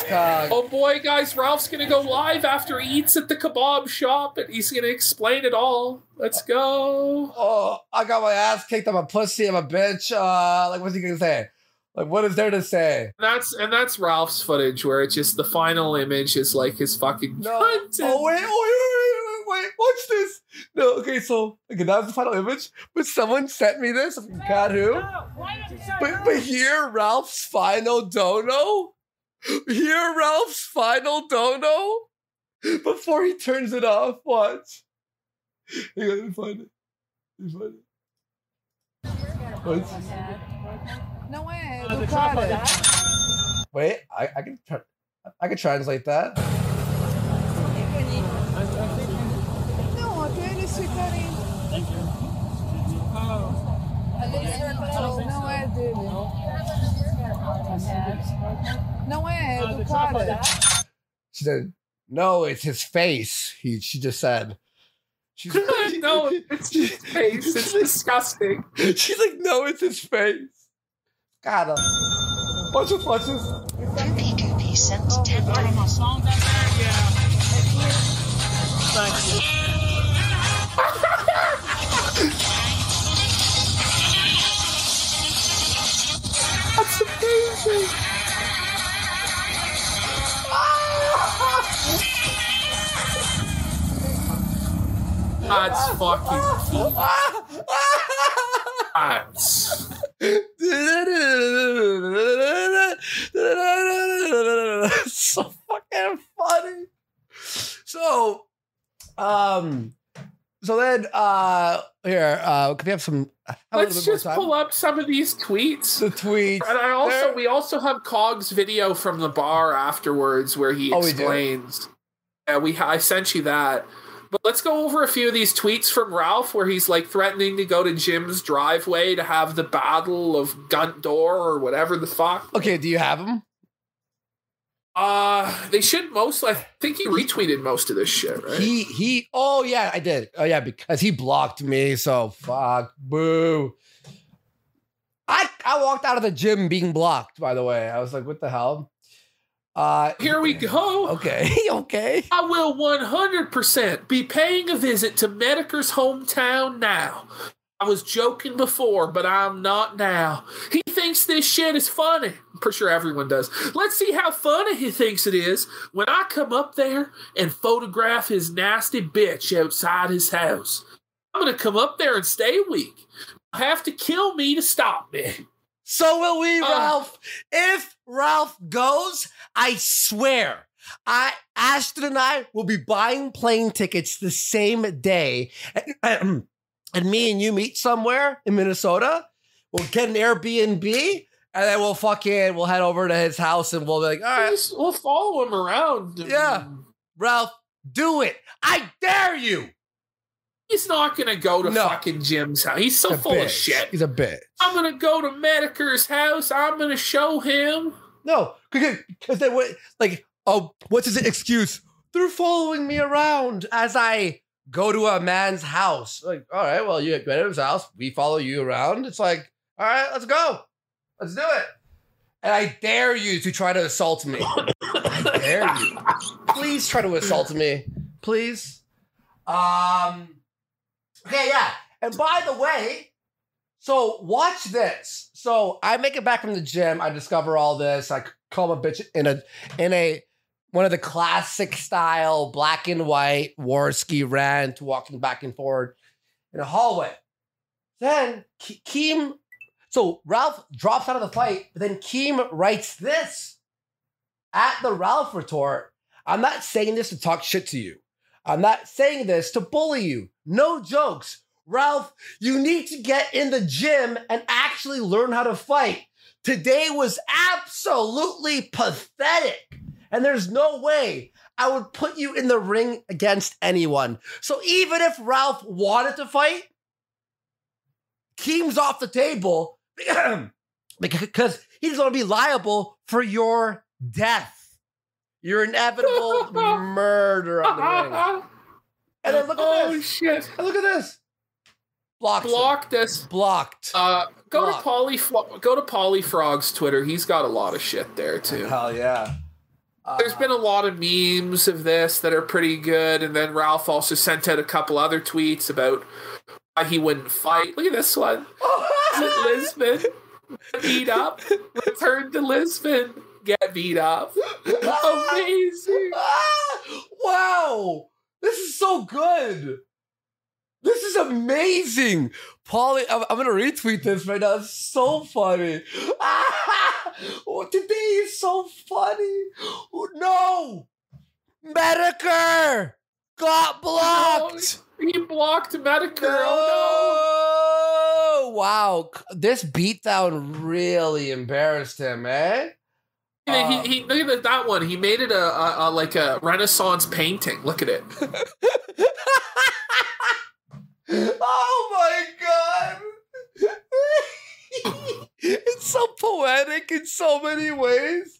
Cog. Oh boy, guys, Ralph's gonna go live after he eats at the kebab shop and he's gonna explain it all. Let's go. Oh, I got my ass kicked. I'm a pussy. I'm a bitch. Uh, like, what's he gonna say? Like, what is there to say? That's and that's Ralph's footage where it's just the final image is like his fucking No. cunt Oh wait, oh, wait, wait, wait, wait, watch this. No, okay, so okay, that was the final image, but someone sent me this. I forgot who. But but here, Ralph's final dono. Here, Ralph's final dono. Before he turns it off, watch. Hang on, let me find it. Let me find it. Wait, Não é, do cara. Wait, I, I can try, I can translate that. Não, até eles ficarem. Não é dele. Não é, é do cara. She said, "No, it's his face." He, she just said, She's, no, it's his face. It's disgusting. She's like, "No, it's his face." God, uh, watch this, watch this. P2P 10 times. That's That's fucking That's so fucking funny. So, um, so then, uh, here, uh, can we have some? have Let's just pull up some of these tweets. the tweets. And I also we also have Cog's video from the bar afterwards where he Oh, we explains. Yeah, we I sent you that. But let's go over a few of these tweets from Ralph where he's like threatening to go to Jim's driveway to have the battle of Gunt Door or whatever the fuck. Okay, do you have them? Uh they should most I think he retweeted most of this shit, right? He he. Oh yeah, I did. Oh yeah, because he blocked me. So fuck, boo. I I walked out of the gym being blocked. By the way, I was like, what the hell? Uh, Here we go. okay, okay. I will 100% be paying a visit to Metokur's hometown now. I was joking before, but I'm not now. He thinks this shit is funny. I'm pretty sure everyone does. Let's see how funny he thinks it is when I come up there and photograph his nasty bitch outside his house. I'm gonna come up there and stay a week. You'll have to kill me to stop me. So will we, Uh. Ralph. If Ralph goes, I swear, I Ashton and I will be buying plane tickets the same day, and, me and you meet somewhere in Minnesota. we'll get an Airbnb, and then we'll fucking we'll head over to his house, and we'll be like, all right, Just- we'll follow him around. Yeah. Ralph, do it. I dare you. He's not gonna go to No. fucking Jim's house. He's so He's full of shit. He's a bitch. I'm gonna go to Metokur's house. I'm gonna show him. No, because they were like, oh, what's his excuse? They're following me around as I go to a man's house. Like, all right, well, you go to his house. We follow you around. It's like, all right, let's go. Let's do it. And I dare you to try to assault me. I dare you. Please try to assault me. Please. Um. Okay, yeah. And by the way, so watch this. So I make it back from the gym. I discover all this. I call my bitch in a in a one of the classic style black and white Warski rant, walking back and forward in a hallway. Then Keem, so Ralph drops out of the fight, but then Keem writes this at the Ralph retort. I'm not saying this to talk shit to you. I'm not saying this to bully you. No jokes. Ralph, you need to get in the gym and actually learn how to fight. Today was absolutely pathetic. And there's no way I would put you in the ring against anyone. So even if Ralph wanted to fight, Keem's off the table because he doesn't want to be liable for your death. Your inevitable murder on the ring. And then look at oh this. shit! And look at this. Blocked. Block this. Blocked. Uh, go Block. to Polly. Go to Polyfrog's Twitter. He's got a lot of shit there too. Hell yeah. Uh, There's been a lot of memes of this that are pretty good, and then Ralph also sent out a couple other tweets about why he wouldn't fight. Look at this one. Lisbon, beat up, return to Lisbon, get beat up. Amazing. Wow. This is so good. This is amazing. Polly, I'm, I'm going to retweet this right now. It's so funny. Ah, oh, today is so funny. Oh, no. Metokur got blocked. He blocked Metokur. No. Oh Wow. This beatdown really embarrassed him, eh? no. Uh, he, he, look at that one. He made it a, a, a like a Renaissance painting. Look at it. oh my god! it's so poetic in so many ways.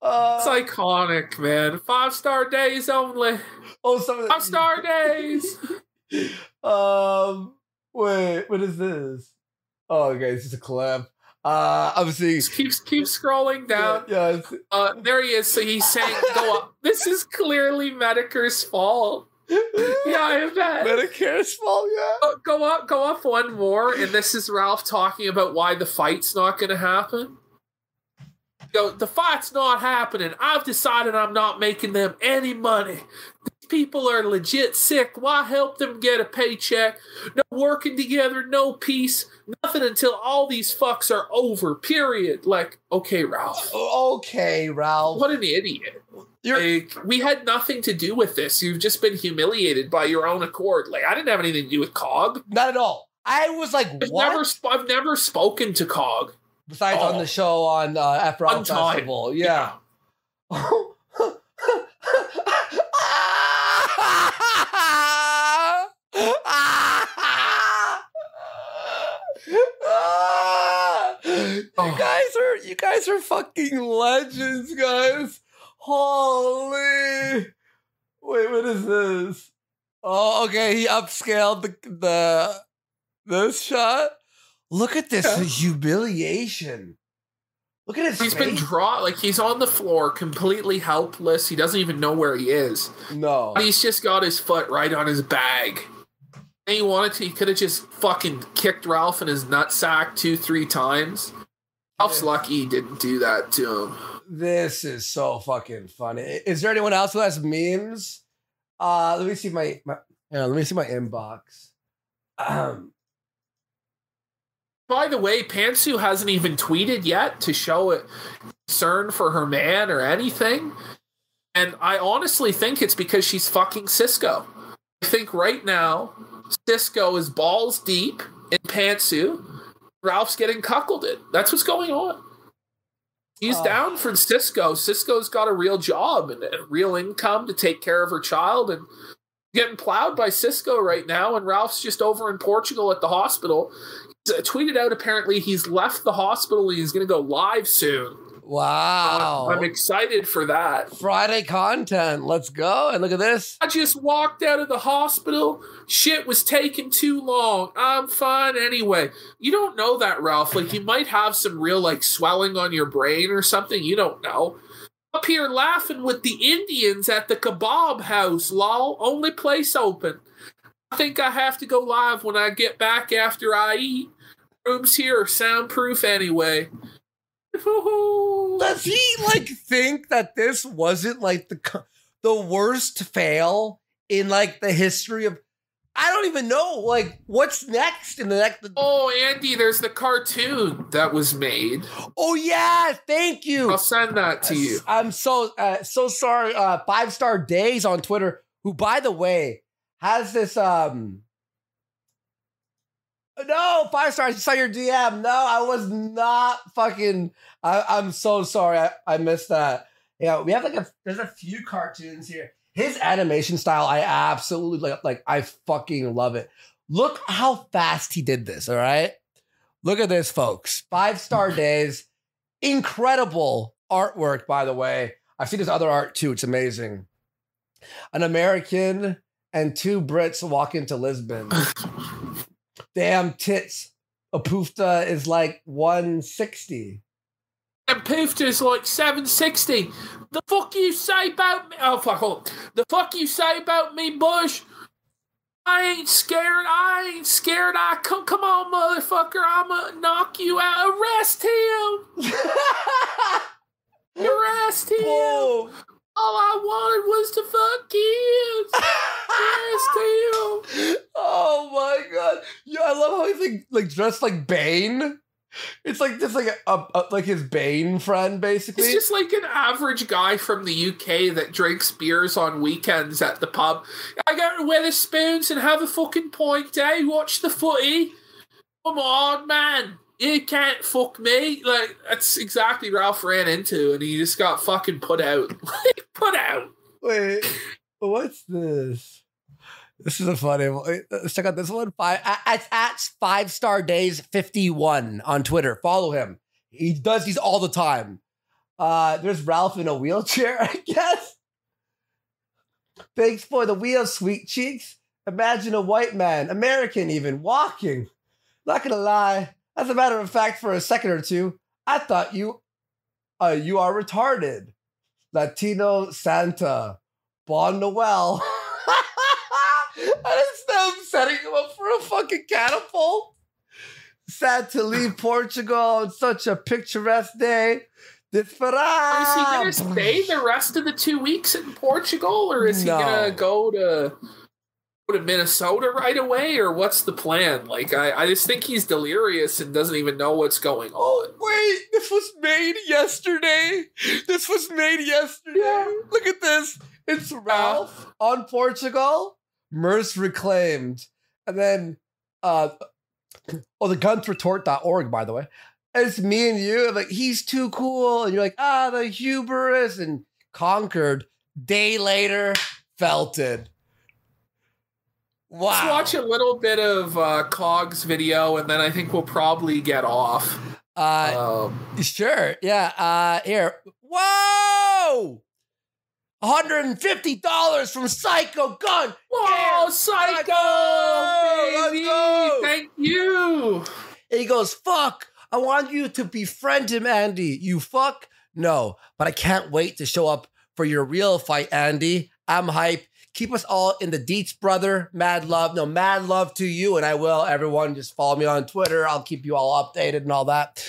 Uh, It's iconic, man. Five star days only. oh, some Five star days. Um, wait, what is this? Oh, okay, it's just a clip. Uh, I'm seeing. Just keep keep scrolling down. Yeah, it's- Uh, there he is. So he's saying, "Go up." This is clearly Metokur's fault. Yeah, I bet. Metokur's fault. Yeah. Go- Go up, go up one more, and this is Ralph talking about why the fight's not going to happen. Go, the fight's not happening. I've decided I'm not making them any money. These people are legit sick. Why help them get a paycheck? No working together, no peace, nothing until all these fucks are over. Period. Like, okay, Ralph. Okay, Ralph. What an idiot. Like, we had nothing to do with this. You've just been humiliated by your own accord. Like, I didn't have anything to do with COG. not at all. I was like, I've what? never, sp- I've never spoken to COG. Besides on Oh. the show on uh, One time. Festival, yeah. you guys are you guys are fucking legends, guys. Holy wait, what is this? Oh, okay, he upscaled the the this shot. Look at this Yeah. humiliation. Look at his He's been face. draw like he's on the floor, completely helpless. He doesn't even know where he is. no. He's just got his foot right on his bag. And he wanted to, he could have just fucking kicked Ralph in his nutsack two, three times. Ralph's lucky he didn't do that to him. This is so fucking funny. Is there anyone else who has memes? Uh let me see my, my yeah, let me see my inbox. Um, By the way, Pantsu hasn't even tweeted yet to show it concern for her man or anything. And I honestly think it's because she's fucking Cisco. I think right now, Cisco is balls deep in Pantsu. Ralph's getting cuckolded. That's what's going on. He's Oh. down from Cisco. Cisco's got a real job and a real income to take care of her child and getting plowed by Cisco right now. And Ralph's just over in Portugal at the hospital. He's, uh, tweeted out apparently he's left the hospital and he's going to go live soon. Wow. I'm excited for that. Friday content. Let's go. And look at this. I just walked out of the hospital. Shit was taking too long. I'm fine anyway. You don't know that, Ralph. Like, you might have some real, like, swelling on your brain or something. You don't know. Up here laughing with the Indians at the kebab house, lol. Only place open. I think I have to go live when I get back after I eat. Rooms here are soundproof anyway. Does he like think that this wasn't like the the worst fail in like the history of? I don't even know like what's next in the next. Oh, Andy, there's the cartoon that was made. Oh yeah, thank you. I'll send that to you. I'm so uh, so sorry. Uh, Five Star Days on Twitter, who by the way has this um. No, five stars. I saw your DM. No, I was not fucking. I, I'm so sorry. I, I missed that. Yeah, we have like a. There's a few cartoons here. His animation style, I absolutely like. Like I fucking love it. Look how fast he did this. All right, look at this, folks. Five star days. Incredible artwork, by the way. I've seen his other art too. It's amazing. An American and two Brits walk into Lisbon. Damn tits. Apufta is like 160. And is like 760. The fuck you say about me? Oh, fuck. Hold on. The fuck you say about me, Bush? I ain't scared. I ain't scared. I come, come on, motherfucker. I'ma knock you out. Arrest him. Arrest him. Whoa. All I wanted was to fuck kids. Arrest him. Oh my god. Yeah, I love how he's like like dressed like Bane. It's like just like a, a, like his Bane friend, basically. He's just like an average guy from the UK that drinks beers on weekends at the pub. I go to Wetherspoons and have a fucking pint, eh? Watch the footy. Come on, man. You can't fuck me. Like, that's exactly Ralph ran into, and he just got fucking put out. put out. Wait, what's this? This is a funny one. Let's check out this one. Five at, at five star days 51 on Twitter. Follow him. He does these all the time. Uh there's Ralph in a wheelchair, I guess. Thanks for the wheel, sweet cheeks. Imagine a white man, American even, walking. Not gonna lie. As a matter of fact, for a second or two, I thought you uh you are retarded. Latino Santa. Bon Noel. instead of setting him up for a fucking catapult, sad to leave Portugal on such a picturesque day. Is he gonna stay the rest of the two weeks in Portugal, or is No. he gonna go to go to Minnesota right away, or what's the plan? Like, I, I just think he's delirious and doesn't even know what's going oh, on. Wait, this was made yesterday. This was made yesterday. Look at this. It's uh, Ralph on Portugal. Merce reclaimed. And then uh oh the gunsretort.org, by the way. And it's me and you. Like, he's too cool. And you're like, ah, the hubris and conquered. Day later, felted. Wow. Let's watch a little bit of uh, Cog's video, and then I think we'll probably get off. Uh, Um, Sure. Yeah. Uh here. Whoa! $150 from Psycho Gun. Whoa, Yeah, Psycho! Let's baby! go! Thank you! And he goes, fuck. I want you to befriend him, Andy. You fuck? No, but I can't wait to show up for your real fight, Andy. I'm hype. Keep us all in the deets, brother. Mad love. No, mad love to you, and I will. Everyone, just follow me on Twitter. I'll keep you all updated and all that.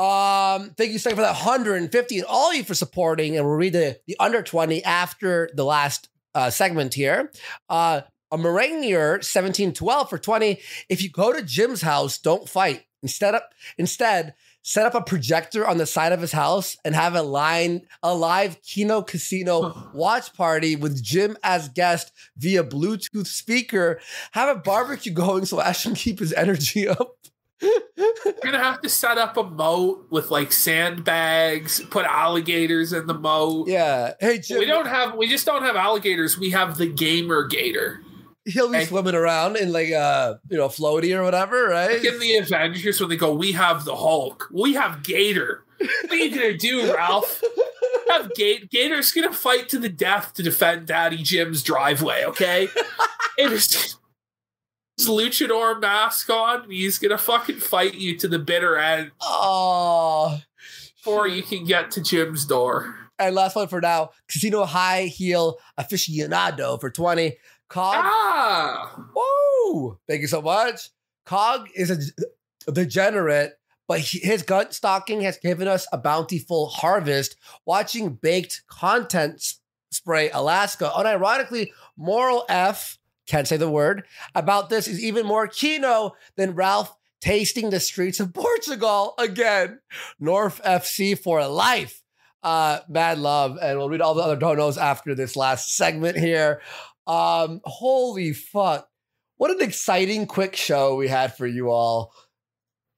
Um, thank you, Steve, for that 150 and all of you for supporting. And we'll read the, the under 20 after the last uh, segment here. Uh, a Moranier 1712 for 20. If you go to Jim's house, don't fight. Instead of instead, set up a projector on the side of his house and have a line a live Kino Casino watch party with Jim as guest via Bluetooth speaker. Have a barbecue going so Ash can keep his energy up. We're gonna have to set up a moat with like sandbags, put alligators in the moat. Yeah. Hey, Jim. We don't have we just don't have alligators. We have the gamer gator. He'll be Hey. swimming around in like a you know floaty or whatever, right? Like in the Avengers when they go, we have the Hulk, we have Gator. What are you gonna do, Ralph? Have Gate Gator's gonna fight to the death to defend Daddy Jim's driveway, okay? and his luchador mask on, he's gonna fucking fight you to the bitter end Oh. before you can get to Jim's door. And last one for now, Casino High Heel Aficionado for 20. Cog. Ah, Woo! Thank you so much. Cog is a degenerate, but his gun stocking has given us a bountiful harvest. Watching baked content spray Alaska, unironically, moral F, can't say the word, about this is even more kino than Ralph tasting the streets of Portugal again. North FC for life. Uh, mad love. And we'll read all the other donos after this last segment here. Um, holy fuck. What an exciting quick show we had for you all.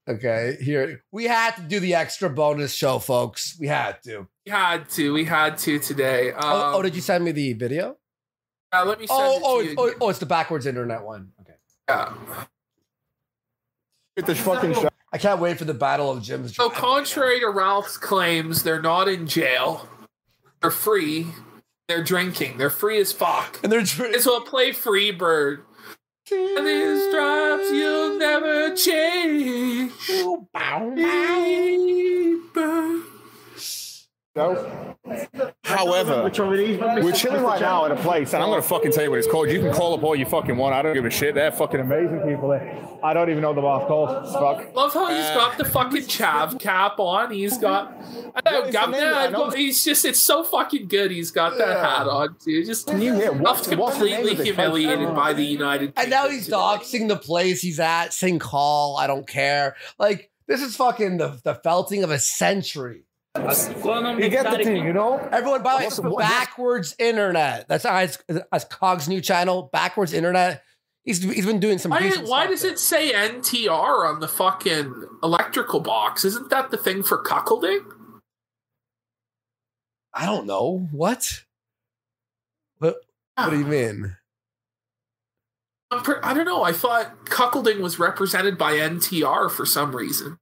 Okay, here we had to do the extra bonus show, folks. We had to. we had to, we had to today. Um, oh, oh, did you send me the video? Yeah, let me send Oh, it oh, to oh, you. it's- oh, oh, it's the backwards internet one. Okay. yeah. Get this fucking show. I can't wait for the battle of Jim's. So, contrary to Ralph's claims, they're not in jail. They're free. They're drinking. They're free as fuck. and they're drinking. So play Free Bird. And these stripes you'll never change. Free Bird. No. However, we're chilling right now at a place, and I'm gonna fucking tell you what it's called. You can call up all you fucking want. I don't give a shit. They're fucking amazing people. There. I don't even know the bar's called. Fuck. Love how he's got the fucking chav cap on. He's got. I know, What is the governor. name? I know. He's just. It's so fucking good. He's got that Yeah. hat on too. Just Can you hear what's, Ralph's what's the name completely of this place? humiliated by the United. and now he's doxing the place he's at, saying call. I don't care. Like this is fucking the, the felting of a century. You get the thing, you know. Everyone, by the way, backwards internet. That's as as Cog's new channel, backwards internet. He's he's been doing some. Why, decent why stuff does there. it say NTR on the fucking electrical box? Isn't that the thing for cuckolding? I don't know what. What? What do you ah. mean? I'm pre- I don't know. I thought cuckolding was represented by NTR for some reason.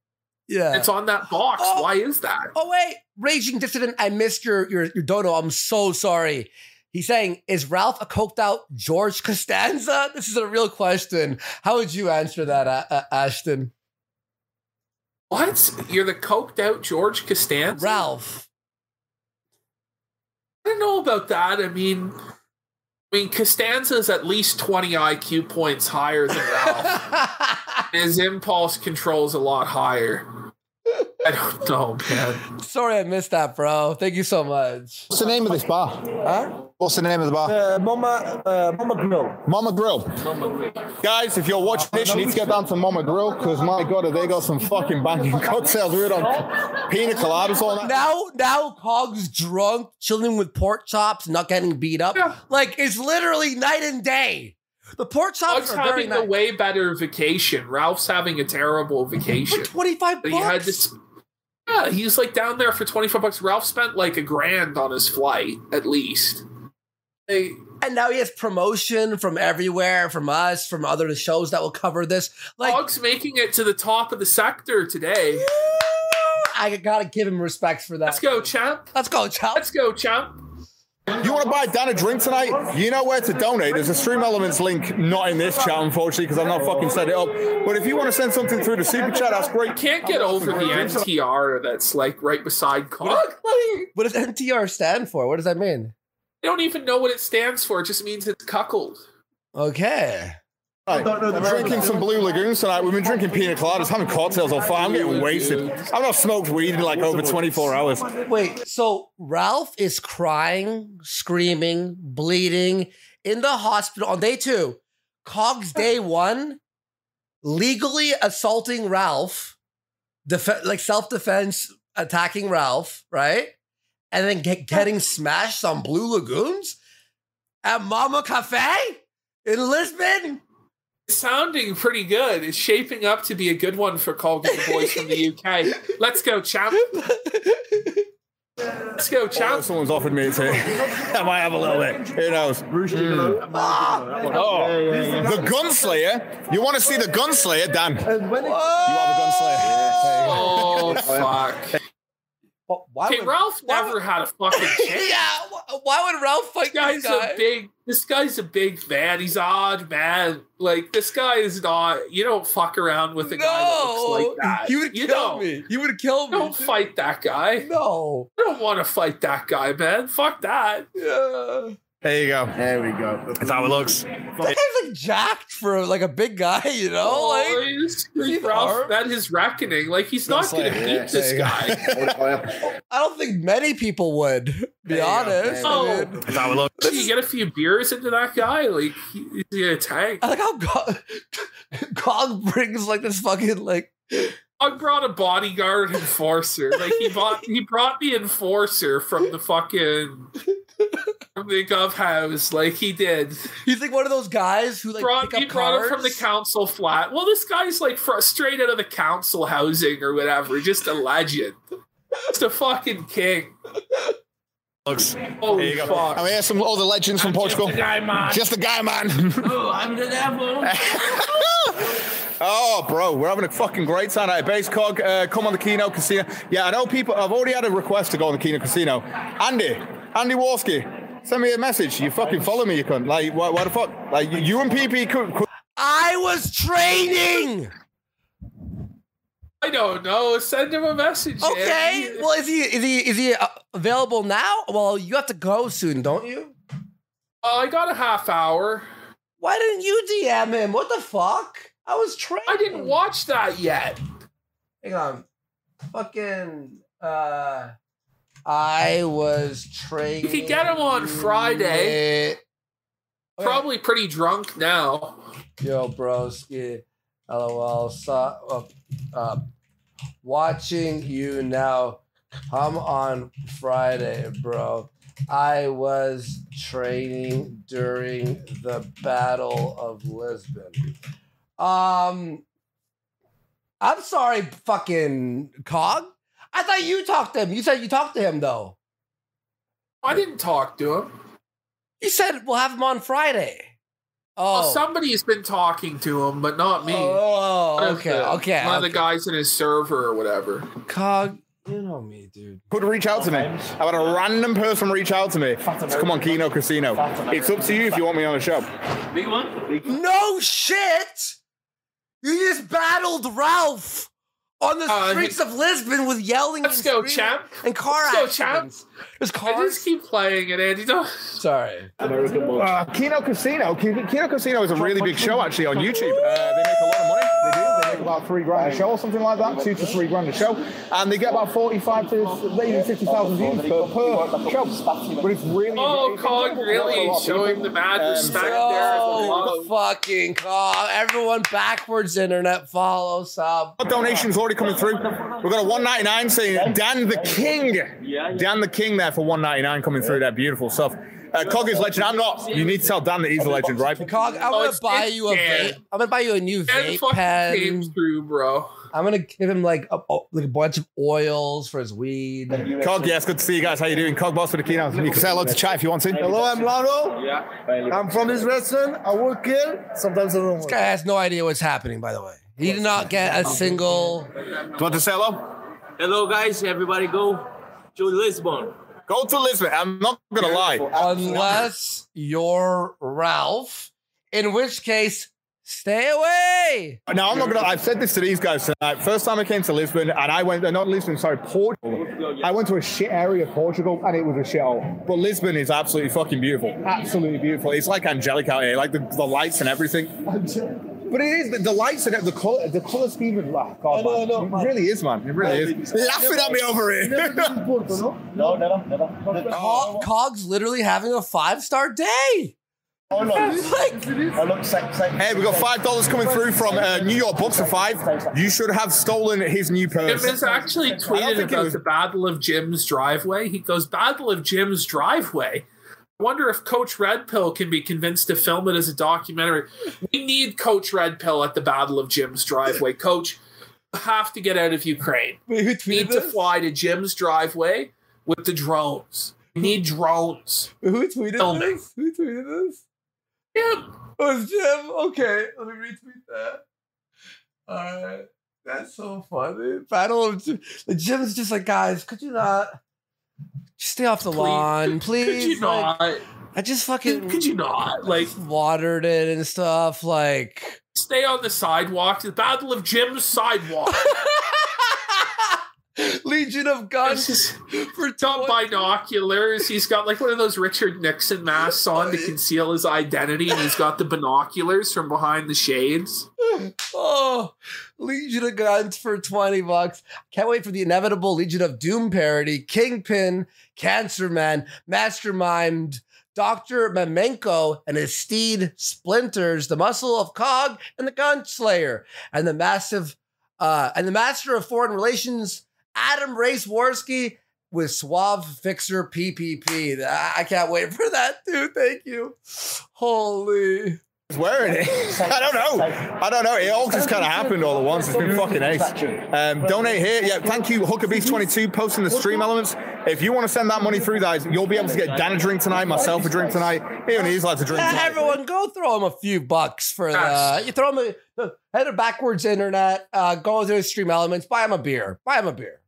Yeah. It's on that box. Oh. Why is that? oh wait, raging dissident. I missed your your your dono. I'm so sorry. He's saying, "Is Ralph a coked out George Costanza?" This is a real question. How would you answer that, A- Ashton? What? You're the coked out George Costanza? Ralph. I don't know about that. I mean, I mean, Costanza's at least 20 IQ points higher than Ralph. His impulse control's a lot higher. I don't know, man. sorry, I missed that, bro. Thank you so much. What's the name of this bar? Huh? What's the name of the bar? Uh, Mama, uh, Mama Grill. Mama Grill. Guys, if you're watching this, you need to get down to Mama Grill because my god, have they got some fucking banging cocktails. We're on pina coladas all night. Now, now, Cog's drunk, chilling with pork chops, not getting beat up. Yeah. Like it's literally night and day. The pork chops Doug's are very having a way better vacation. Ralph's having a terrible vacation. For twenty five He had bucks. this. Yeah, he's like down there for 25 bucks. Ralph spent like a grand on his flight, at least. And now he has promotion from everywhere, from us, from other shows that will cover this. Like, Dog's making it to the top of the sector today. I gotta give him respect for that. Let's go, champ. Let's go, champ. Let's go, champ. You want to buy Dan a drink tonight? You know where to donate. There's a Stream Elements link, not in this chat, unfortunately, because I've not fucking set it up. But if you want to send something through the super chat, that's great. You can't get over the NTR that's like right beside Cog. What does NTR stand for? What does that mean? I don't even know what it stands for. It just means it's cuckold. Okay. Right. I'm drinking some Blue Lagoons tonight. We've been drinking pina coladas, having cocktails all fine. I'm getting wasted. I've not smoked weed in like over 24 hours. Wait, so Ralph is crying, screaming, bleeding in the hospital on day two. Cog's day one, legally assaulting Ralph, def- like self defense, attacking Ralph, right? And then get- getting smashed on Blue Lagoons at Mama Cafe in Lisbon. It's sounding pretty good. It's shaping up to be a good one for Cog and the boys from the UK. Let's go, champ. Let's go, Oh, champ. someone's offered me to. I might have a little bit. Who knows? Mm. Oh, the Gunslayer. You want to see the Gunslayer, Dan? You have a Gunslayer. Oh fuck! Wh- Why Okay, would, Ralph why never had a fucking chance. yeah, why would Ralph This fight this guy's guy? a big. This guy's a big man. He's odd man. Like this guy is not. You don't fuck around with a guy that looks like that. he would you kill don't. me. He would kill me. Don't fight that guy. No. I don't want to fight that guy, man. Fuck that. Yeah. There you go. There we go. That's how it looks. That guy's like jacked for like a big guy, you know? Oh, Like he's, he Ralph armed? met his reckoning. Like he's not going to beat Yeah, this there you go. guy. I don't think many people would, be There you go. honest. Oh. I, mean, That's how it looks. you get a few beers into that guy, like he- he's a tank. I like how God, God brings like this fucking like I brought a bodyguard enforcer. Like he bought, he brought the enforcer from the fucking from the Gov House. Like he did. he's like one of those guys who like brought, pick he brought cards. him from the council flat. Well, this guy's like fr- straight out of the council housing or whatever. Just a legend. Just a fucking king. Looks. Holy There you go. fuck. I mean, here's some other legends from Portugal. Just a guy, man. Just a guy, man. Oh, I'm the devil. Oh, bro, we're having a fucking great time at Base Cog. Uh, come on the Kino Casino. Yeah, I know people. I've already had a request to go on the Kino Casino. Andy, Andy Warski, send me a message. You fucking follow me, you cunt. Like, why, why the fuck? Like, you, you and PP could. could I was training. I don't know. Send him a message. Okay. Andy. Well, is he is he is he uh, available now? Well, you have to go soon, don't you? Uh, I got a half hour. Why didn't you DM him? What the fuck? I was training. I didn't watch that yet. Hang on. Fucking uh I was training. You could get him on Friday. Okay. Probably pretty drunk now. Yo, broski. LOL. So, uh, uh, watching you now. Come on Friday, bro. I was training during the Battle of Lisbon. Um, I'm sorry, fucking Cog. I thought you talked to him. You said you talked to him though. I didn't talk to him. You said we'll have him on Friday. Oh, Well, somebody's been talking to him, but not me. Oh, One okay, the- okay. One of the guys in his server or whatever. Cog, you know me, dude. could reach out to me. I've had a random person reach out to me. to come on Kino Casino. It's up to you if you want me on the show. Big one. No shit! You just battled Ralph on the Uh, streets of Lisbon with yelling Let's and go, screaming champ. and car Let's go, champ. accidents. There's I just keep playing it, Andy. Don't. Sorry. Uh, Kino Casino. Ki- Kino Casino is a really big show actually on YouTube. Uh, they make a lot of money. About three grand a show or something like that, two to three grand a show, and they get about forty-five to maybe fifty thousand views per, per show. But it's really. Oh, it's Cog really A lot of showing people. the mad Um, respect there. Oh, fucking Cog. Everyone backwards internet follow sub. Donations already coming through. We've got a 199 saying Dan the King. Dan the King there for 199 coming through That Beautiful stuff. Uh, Cog is legend. I'm not. You need to tell Dan that he's a legend, right? Cog, I'm Oh, gonna buy you a Dan. vape. I'm gonna buy you a new Dan vape fucking came pen. through, bro. I'm gonna give him like a, a- like a bunch of oils for his weed. Cog, yes, good to see you guys. How you doing? Cog Boss for the keynote. You can say hello to chat if you want to. Hello, I'm Laro. Yeah. I'm from this restaurant. I work here. Sometimes I don't This guy has no idea what's happening. By the way, he did not get a single. Do you want to say hello? Hello, guys. Everybody go to Lisbon. Go to Lisbon. I'm not going to lie. unless you're Ralph, in which case, stay away. No, I'm not gonna. I've said this to these guys tonight. First time I came to Lisbon, and I went. uh, Not Lisbon, sorry, Portugal. I went to a shit area of Portugal, and it was a shithole. But Lisbon is absolutely fucking beautiful. Absolutely beautiful. It's like angelic out here, like the, the lights and everything. But it is the, the lights and the color, the color scheme. Of, oh, God, I know, I man. know, it man. really is, man. It really is. Laughing at me over You never here. been to Porto, no? No, never, never. Cog- Cog's literally having a five star day. Oh, no. Like, I look sec- sec- Hey, we got five dollars coming through from uh, New York Books for five. You should have stolen his new Jim purse. has actually tweeted think about was- the Battle of Jim's driveway. He goes, Battle of Jim's driveway. Wonder if Coach Red Pill can be convinced to film it as a documentary. We need Coach Red Pill at the Battle of Jim's driveway. Coach, have to get out of Ukraine. Wait, who We tweeted need to fly to Jim's driveway with the drones. We need drones. Who tweeted Filming. this? Who tweeted this? Jim, Oh, it's Jim. Okay, let me retweet that. All right, that's so funny. Battle of Jim. Jim's just like, guys, could you not just stay off the Please. lawn, please? could you Like, not? I just fucking Could you not? Like, watered it and stuff. Like, stay on the sidewalk. The Battle of Jim's sidewalk. Legion of Guns for 20 binoculars. He's got like one of those Richard Nixon masks on to conceal his identity, and he's got the binoculars from behind the shades. Oh, Legion of Guns for 20 bucks. Can't wait for the inevitable Legion of Doom parody. Kingpin, Cancer Man, Mastermind, Dr. Mamenko, and his steed Splinters, the muscle of Cog, and the Gunslayer, and the massive uh and the master of foreign relations, Adam Race Warski with Suave Fixer PPP. I can't wait for that, dude. Thank you. Holy. He's wearing it. I don't know. I don't know. It all just kind of happened all at once. It's been fucking ace. Um, donate here. Yeah, thank you, Huckabees22, posting the stream elements. If you want to send that money through, guys, you'll be able to get Dan a drink tonight, myself a drink tonight, even these lads a drink Yeah, everyone, go throw him a few bucks for the. You throw him a head to backwards internet. Uh, go to the Stream Elements. Buy him a beer. Buy him a beer.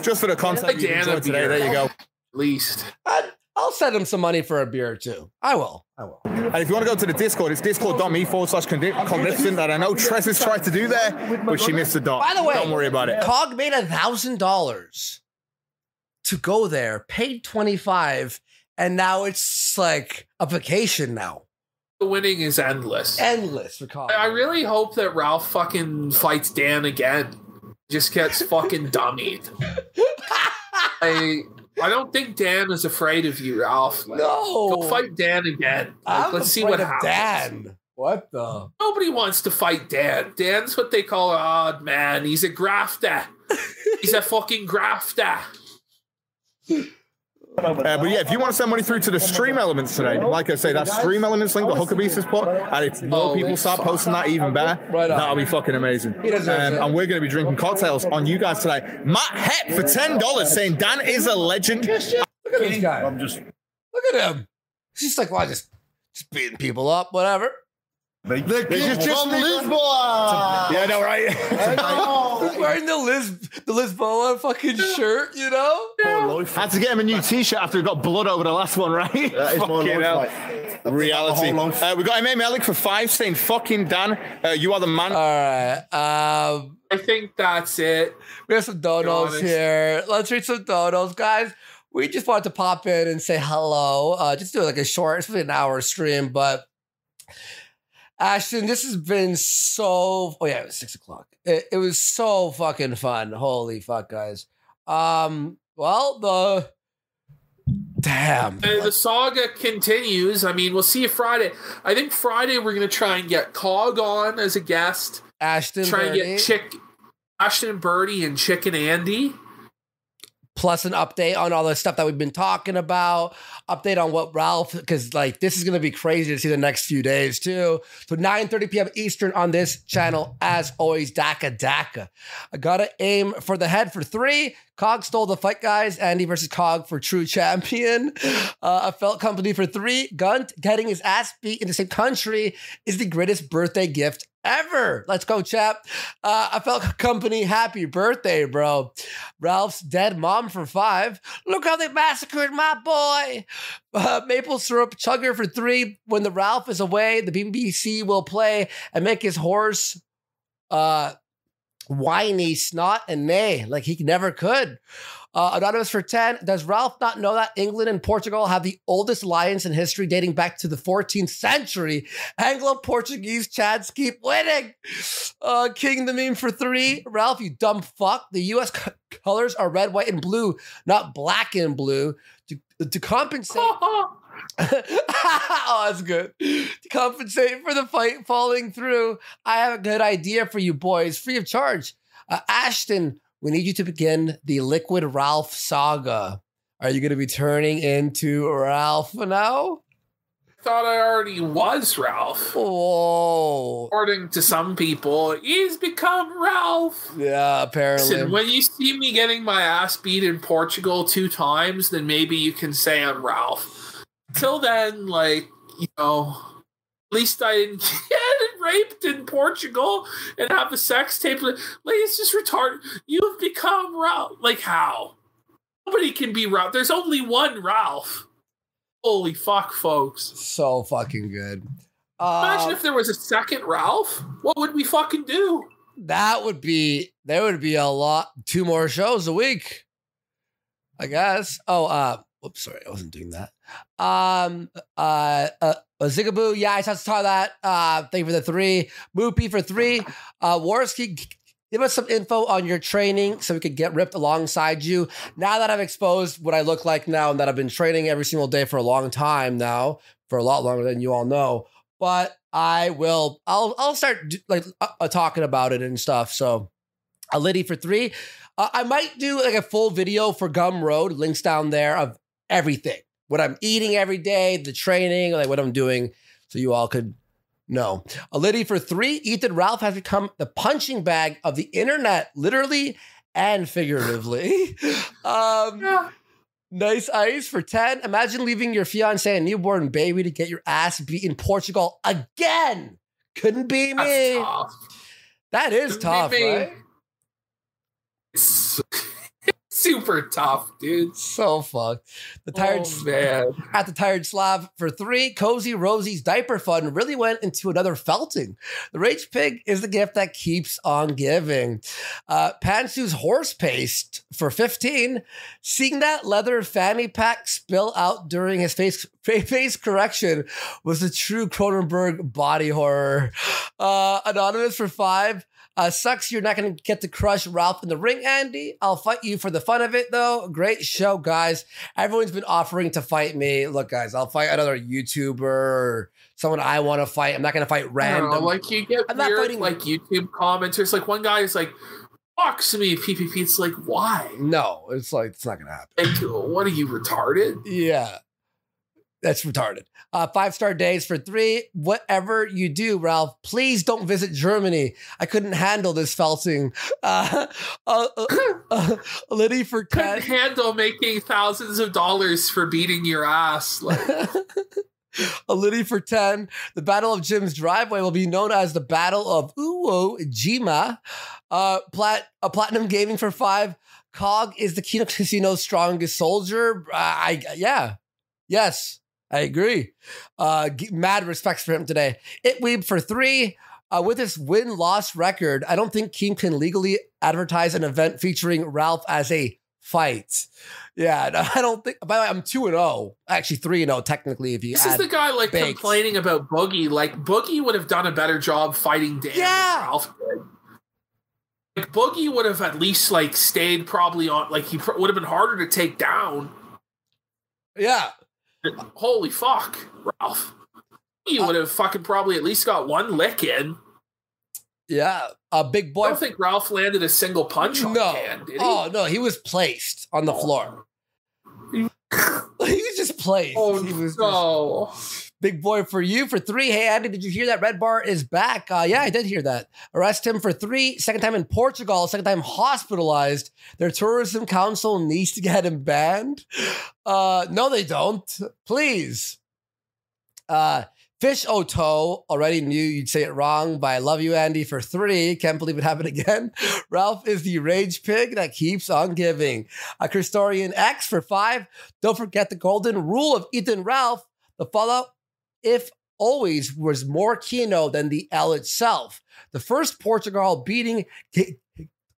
Just for the content you Dan enjoyed today. There you go. At least. I, I'll send him some money for a beer or two. I will. I will. And if you want to go to the Discord, it's discord.me forward slash condi- condition. And I know Trez has tried to do there, but she missed the dot. By the way, don't worry about it. Cog made a thousand dollars to go there. Paid twenty five, and now it's like a vacation now. The winning is endless. Endless for Cog. I I really hope that Ralph fucking fights Dan again. Just gets fucking dummied. I I don't think Dan is afraid of you, Ralph. Like, no. Go fight Dan again. Like, let's see what happens. Dan. What the? Nobody wants to fight Dan. Dan's what they call an odd man. He's a grafter. He's a fucking grafter. Uh, but yeah, if you want to send money through to the stream elements today, like I say, that stream elements link, the Huckabees has put, and if more people start posting that, even better, Right on. that'll be fucking amazing. Um, and we're going to be drinking cocktails on you guys today. Matt Hep for $10 saying Dan is a legend. Look at this guy. I'm just. Look at him. He's just like, well, just just beating people up, whatever. The just- kid just from leave- Lisboa. Yeah, no, right? I know. He's wearing the Liz the Lisboa fucking shirt, you know? Poor life. Had to get him a new T-shirt after he got blood over the last one, right? That is my Fucking life, hell. Reality. My whole life. Uh, we got M.A. Malik for five saying, fucking Dan, uh, you are the man. All right. Um, I think that's it. we have some donos here. Let's read some donos, guys. We just wanted to pop in and say hello. Uh, just do like a short, it's really an hour stream, but Ashton, this has been so. Oh yeah, it was six o'clock. It, it was so fucking fun. Holy fuck, guys. Um. Well, the damn. Uh, the saga continues. I mean, we'll see you Friday. I think Friday we're going to try and get Cog on as a guest. Ashton try and get Chick, Ashton and Birdie and Chicken Andy. Plus an update on all the stuff that we've been talking about. Update on what Ralph, because like this is gonna be crazy to see the next few days too. So 9:30 p.m. Eastern on this channel, as always. Daka Daka. I gotta aim for the head for three. Cog stole the fight, guys. Andy versus Cog for true champion. Uh, a felt company for three. Gunt getting his ass beat in the same country is the greatest birthday gift ever. Let's go, chap. Uh, I felt company. Happy birthday, bro. Ralph's dead mom for five. Look how they massacred my boy. Uh, maple syrup chugger for three. When the Ralph is away, the BBC will play and make his horse uh, whiny, snot, and neigh like he never could. Uh, Anonymous for 10. Does Ralph not know that England and Portugal have the oldest alliance in history dating back to the 14th century? Anglo Portuguese Chads keep winning. Uh, King the meme for three. Ralph, you dumb fuck. The US co- colors are red, white, and blue, not black and blue. To, to compensate. oh, that's good. To compensate for the fight falling through, I have a good idea for you boys, free of charge. Uh, Ashton, we need you to begin the Liquid Ralph saga. Are you going to be turning into Ralph now? I thought I already was Ralph. Whoa. According to some people, he's become Ralph. Yeah, apparently. Listen, when you see me getting my ass beat in Portugal two times, then maybe you can say I'm Ralph. Till then, like, you know, at least I didn't get raped in Portugal and have a sex tape. Like, it's just retarded. You've become Ralph. Like, how? Nobody can be Ralph. There's only one Ralph. Holy fuck, folks. so fucking good. Imagine Uh, if there was a second Ralph. What would we fucking do? that would be there would be a lot two more shows a week. I guess. Oh, uh whoops, sorry, I wasn't doing that. Um uh uh Zigaboo, yeah, I just saw that. Uh thank you for the three. Moopy for three. Uh Warski, give us some info on your training so we could get ripped alongside you. Now that I've exposed what I look like now and that I've been training every single day for a long time now, for a lot longer than you all know. But I will. I'll. I'll start like uh, uh, talking about it and stuff. So, a Liddy for three. Uh, I might do like a full video for Gumroad. Links down there of everything. What I'm eating every day, the training, like what I'm doing, so you all could know. A Liddy for three. Ethan Ralph has become the punching bag of the internet, literally and figuratively. um, Nice ice for 10. Imagine leaving your fiance and newborn baby to get your ass beat in Portugal again. Couldn't be me. That's tough. That is Couldn't tough, right? Super tough, dude. So fucked. The tired Oh, man. at the tired Slav for three. Cozy Rosie's diaper fund really went into another felting. The rage pig is the gift that keeps on giving. Uh, Pantsu's horse paste for 15. Seeing that leather fanny pack spill out during his face face correction was a true Cronenberg body horror. Uh, Anonymous for five. Uh, sucks you're not going to get to crush Ralph in the ring, Andy. I'll fight you for the fun of it, though. Great show, guys. Everyone's been offering to fight me. Look, guys, I'll fight another YouTuber or someone I want to fight. I'm not going to fight random. know, like you get I'm not weird fighting- like YouTube commenters. Like one guy is like, "Box me, PPP." It's like, why? no, it's like, it's not going to happen. What are you retarded? Yeah. That's retarded. Uh, five star days for three. Whatever you do, Ralph, please don't visit Germany. I couldn't handle this felting. Uh, uh, uh, uh, Liddy for Couldn't 10. handle making thousands of dollars for beating your ass. Like, a Liddy for 10. The Battle of Jim's Driveway will be known as the Battle of Iwo Jima. Uh, plat- a Platinum Gaming for 5. Cog is the Kino Casino's strongest soldier. Uh, I Yeah. Yes. I agree. Uh, mad respects for him today. It Weeb for 3. Uh, with his win loss record, I don't think Keem can legally advertise an event featuring Ralph as a fight. Yeah, no, I don't think. By the way, I'm two and zero. Actually, three and zero technically. If you this is the guy like baked. complaining about Boogie. Like Boogie would have done a better job fighting Dan Yeah. Ralph did. Like Boogie would have at least like stayed probably on. Like he pr- would have been harder to take down. yeah, Holy fuck, Ralph. He would have fucking probably at least got one lick in. yeah. A big boy. I don't think Ralph landed a single punch on no. Dan, did he? Oh no, he was placed on the floor. he was just placed. Oh, he was just- no. Big boy for you for three. Hey, Andy, did you hear that Red Bar is back? Uh, yeah, I did hear that. Arrest him for three. Second time in Portugal. Second time hospitalized. Their tourism council needs to get him banned. Uh, no, they don't. Please. Uh, Fish Oto already knew you'd say it wrong, but I love you, Andy, for three. Can't believe it happened again. Ralph is the rage pig that keeps on giving. A Christorian X for five. Don't forget the golden rule of Ethan Ralph. The fallout, if always, was more Kino than the L itself. The first Portugal beating ga-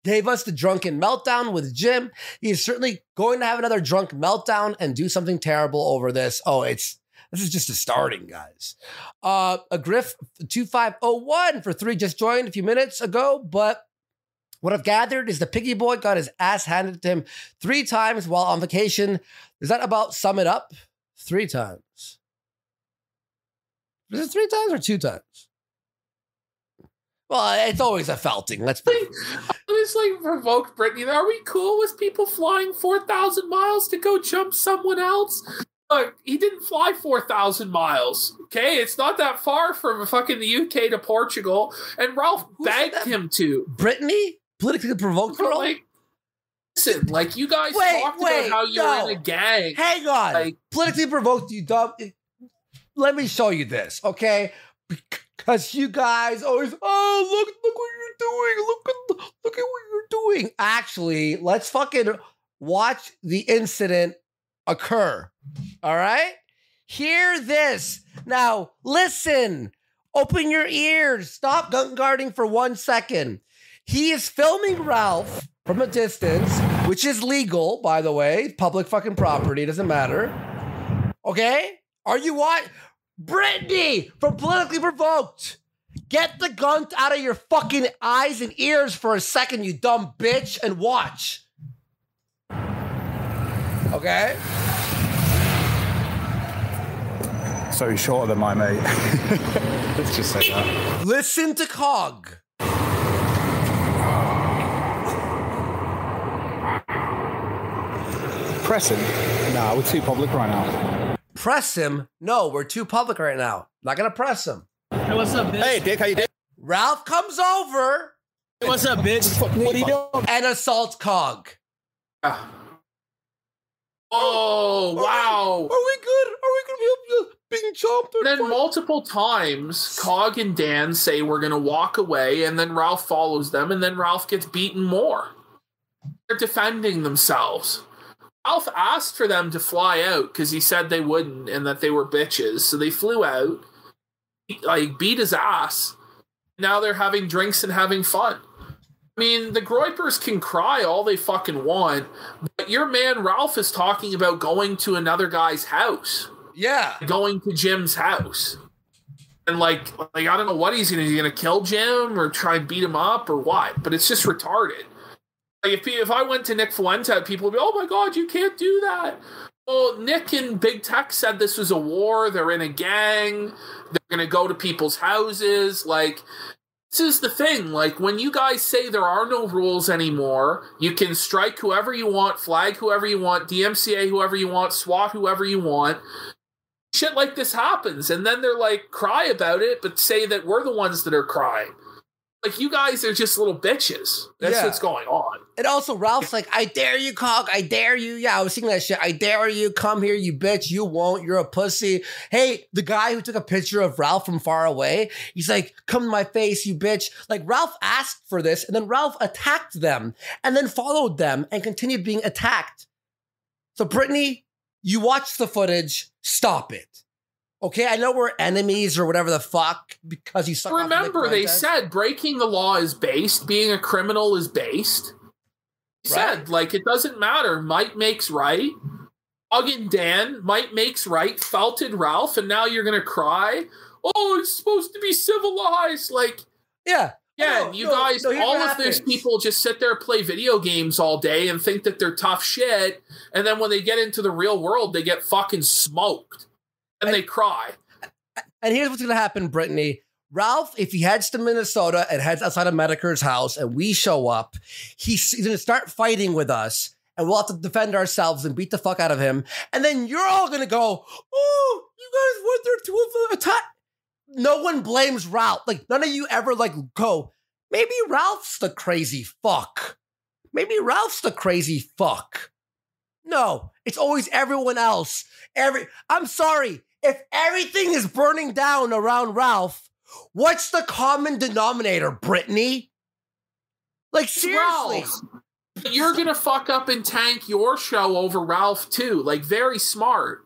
gave us the drunken meltdown with Jim. He is certainly going to have another drunk meltdown and do something terrible over this. Oh, it's this is just a starting, guys. Uh, a Griff 2501 for three just joined a few minutes ago, but what I've gathered is the piggy boy got his ass handed to him three times while on vacation. Does that about sum it up? Three times. Is it three times or two times? Well, it's always a felting. Let's be. I was like provoked Brittany. Are we cool with people flying four thousand miles to go jump someone else? Look, he didn't fly four thousand miles. Okay, it's not that far from fucking the UK to Portugal, and Ralph begged him to. Brittany, politically provoked girl. like, listen, like you guys Wait, talked wait, about how you no. were in a gang. Hang on. Like- politically provoked, you dumb. Let me show you this, okay? Because you guys always, oh look, look what you're doing. Look at look at what you're doing. Actually, let's fucking watch the incident occur. All right? Hear this. Now, listen. Open your ears. Stop gun guarding for one second. He is filming Ralph from a distance, which is legal, by the way. Public fucking property, doesn't matter. Okay? Are you what? Brittany from Politically Provoked. Get the gun out of your fucking eyes and ears for a second, you dumb bitch, and watch. Okay? So he's shorter than my mate. Let's just say that. Listen to Cog. Pressing? Nah, we're too public right now. Press him. No, we're too public right now. Not gonna press him. Hey, what's up, bitch? Hey, Dick, how you doing? Ralph comes over Hey, what's up, bitch? What are you doing? and assaults Cog. Ah. Oh wow! Are we good? Are we gonna be being chomped? And then multiple times, Cog and Dan say we're gonna walk away, and then Ralph follows them, and then Ralph gets beaten more. They're defending themselves. Ralph asked for them to fly out because he said they wouldn't and that they were bitches. So they flew out, like beat his ass. Now they're having drinks and having fun. I mean, the Groypers can cry all they fucking want, but your man Ralph is talking about going to another guy's house Yeah. going to Jim's house. And like, like I don't know what he's gonna. He's gonna kill Jim or try and beat him up or what? But it's just retarded. If if I went to Nick Fuente, people would be, "Oh my god, you can't do that." Well, Nick and Big Tech said this was a war. They're in a gang. They're gonna go to people's houses. Like this is the thing. Like when you guys say there are no rules anymore, you can strike whoever you want, flag whoever you want, DMCA whoever you want, SWAT whoever you want shit like this happens and then they're like cry about it but say that we're the ones that are crying like you guys are just little bitches that's Yeah. what's going on And also, Ralph's like, I dare you, Cog. I dare you. Yeah, I was singing that shit. I dare you. Come here, you bitch. You won't. You're a pussy. Hey, the guy who took a picture of Ralph from far away, he's like, come to my face, you bitch. Like, Ralph asked for this, and then Ralph attacked them, and then followed them and continued being attacked. So, Brittany, you watch the footage. Stop it. Okay, I know we're enemies or whatever the fuck because you suck. off to Nick remember they said breaking the law is based being a criminal is based They Right. said like it doesn't matter might makes right Og and Dan might makes right felted Ralph and now you're gonna cry oh it's supposed to be civilized like yeah. Yeah, No, you no, guys, no, all of those happens. people just sit there, play video games all day, and think that they're tough shit. And then when they get into the real world, they get fucking smoked, and they cry. And here's what's going to happen, Brittany. Ralph, if he heads to Minnesota and heads outside of Metokur's house and we show up, he's, he's going to start fighting with us and we'll have to defend ourselves and beat the fuck out of him. And then you're all going to go, oh, you guys went there to attack. No one blames Ralph. Like, none of you ever like go, maybe Ralph's the crazy fuck. Maybe Ralph's the crazy fuck. No, it's always everyone else. Every I'm sorry. If everything is burning down around Ralph, what's the common denominator, Brittany? Like seriously. Ralph. You're gonna fuck up and tank your show over Ralph too. Like very smart.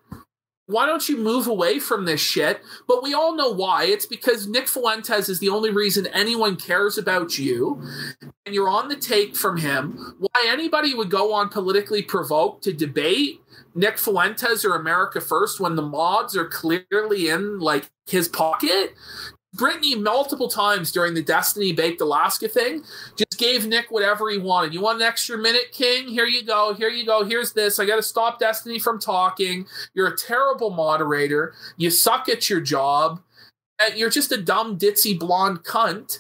Why don't you move away from this shit? But we all know why. It's because Nick Fuentes is the only reason anyone cares about you. And you're on the take from him. Why anybody would go on politically provoked to debate Nick Fuentes or America First when the mods are clearly in like his pocket? Brittany multiple times during the Destiny Baked Alaska thing just gave Nick whatever he wanted. You want an extra minute, King? Here you go. Here you go. Here's this. I got to stop Destiny from talking. You're a terrible moderator. You suck at your job. Uh, You're just a dumb, ditzy, blonde cunt.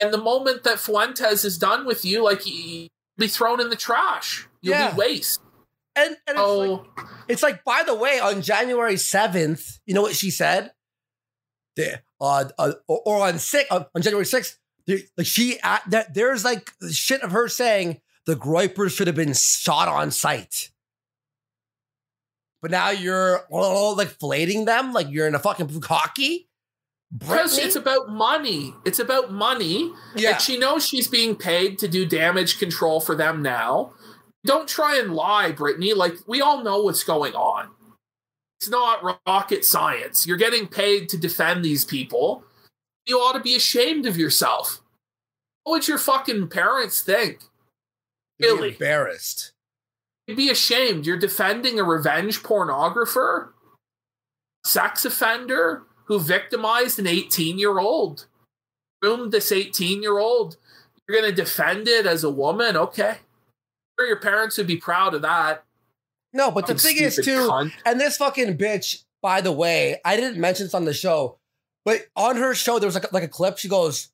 And the moment that Fuentes is done with you, like you'll be thrown in the trash. You'll Yeah. be waste. And, and it's, Oh, like, it's like, by the way, on January 7th, you know what she said? The, uh, uh, or, or on six, on, on January 6th, like she, uh, there, there's like shit of her saying the Groypers should have been shot on sight. But now you're all like flating them like you're in a fucking hockey. because it's about money. It's about money. Yeah. And she knows she's being paid to do damage control for them now. Don't try and lie, Brittany. Like, we all know what's going on. It's not rocket science. You're getting paid to defend these people. You ought to be ashamed of yourself. What would your fucking parents think? Really? embarrassed. You'd be ashamed. You're defending a revenge pornographer, sex offender who victimized an 18 year old, groomed this 18 year old. You're going to defend it as a woman? Okay. Sure, your parents would be proud of that. No, but the thing is, too, cunt. and this fucking bitch, by the way, I didn't mention this on the show, but on her show, there was like, like a clip. She goes,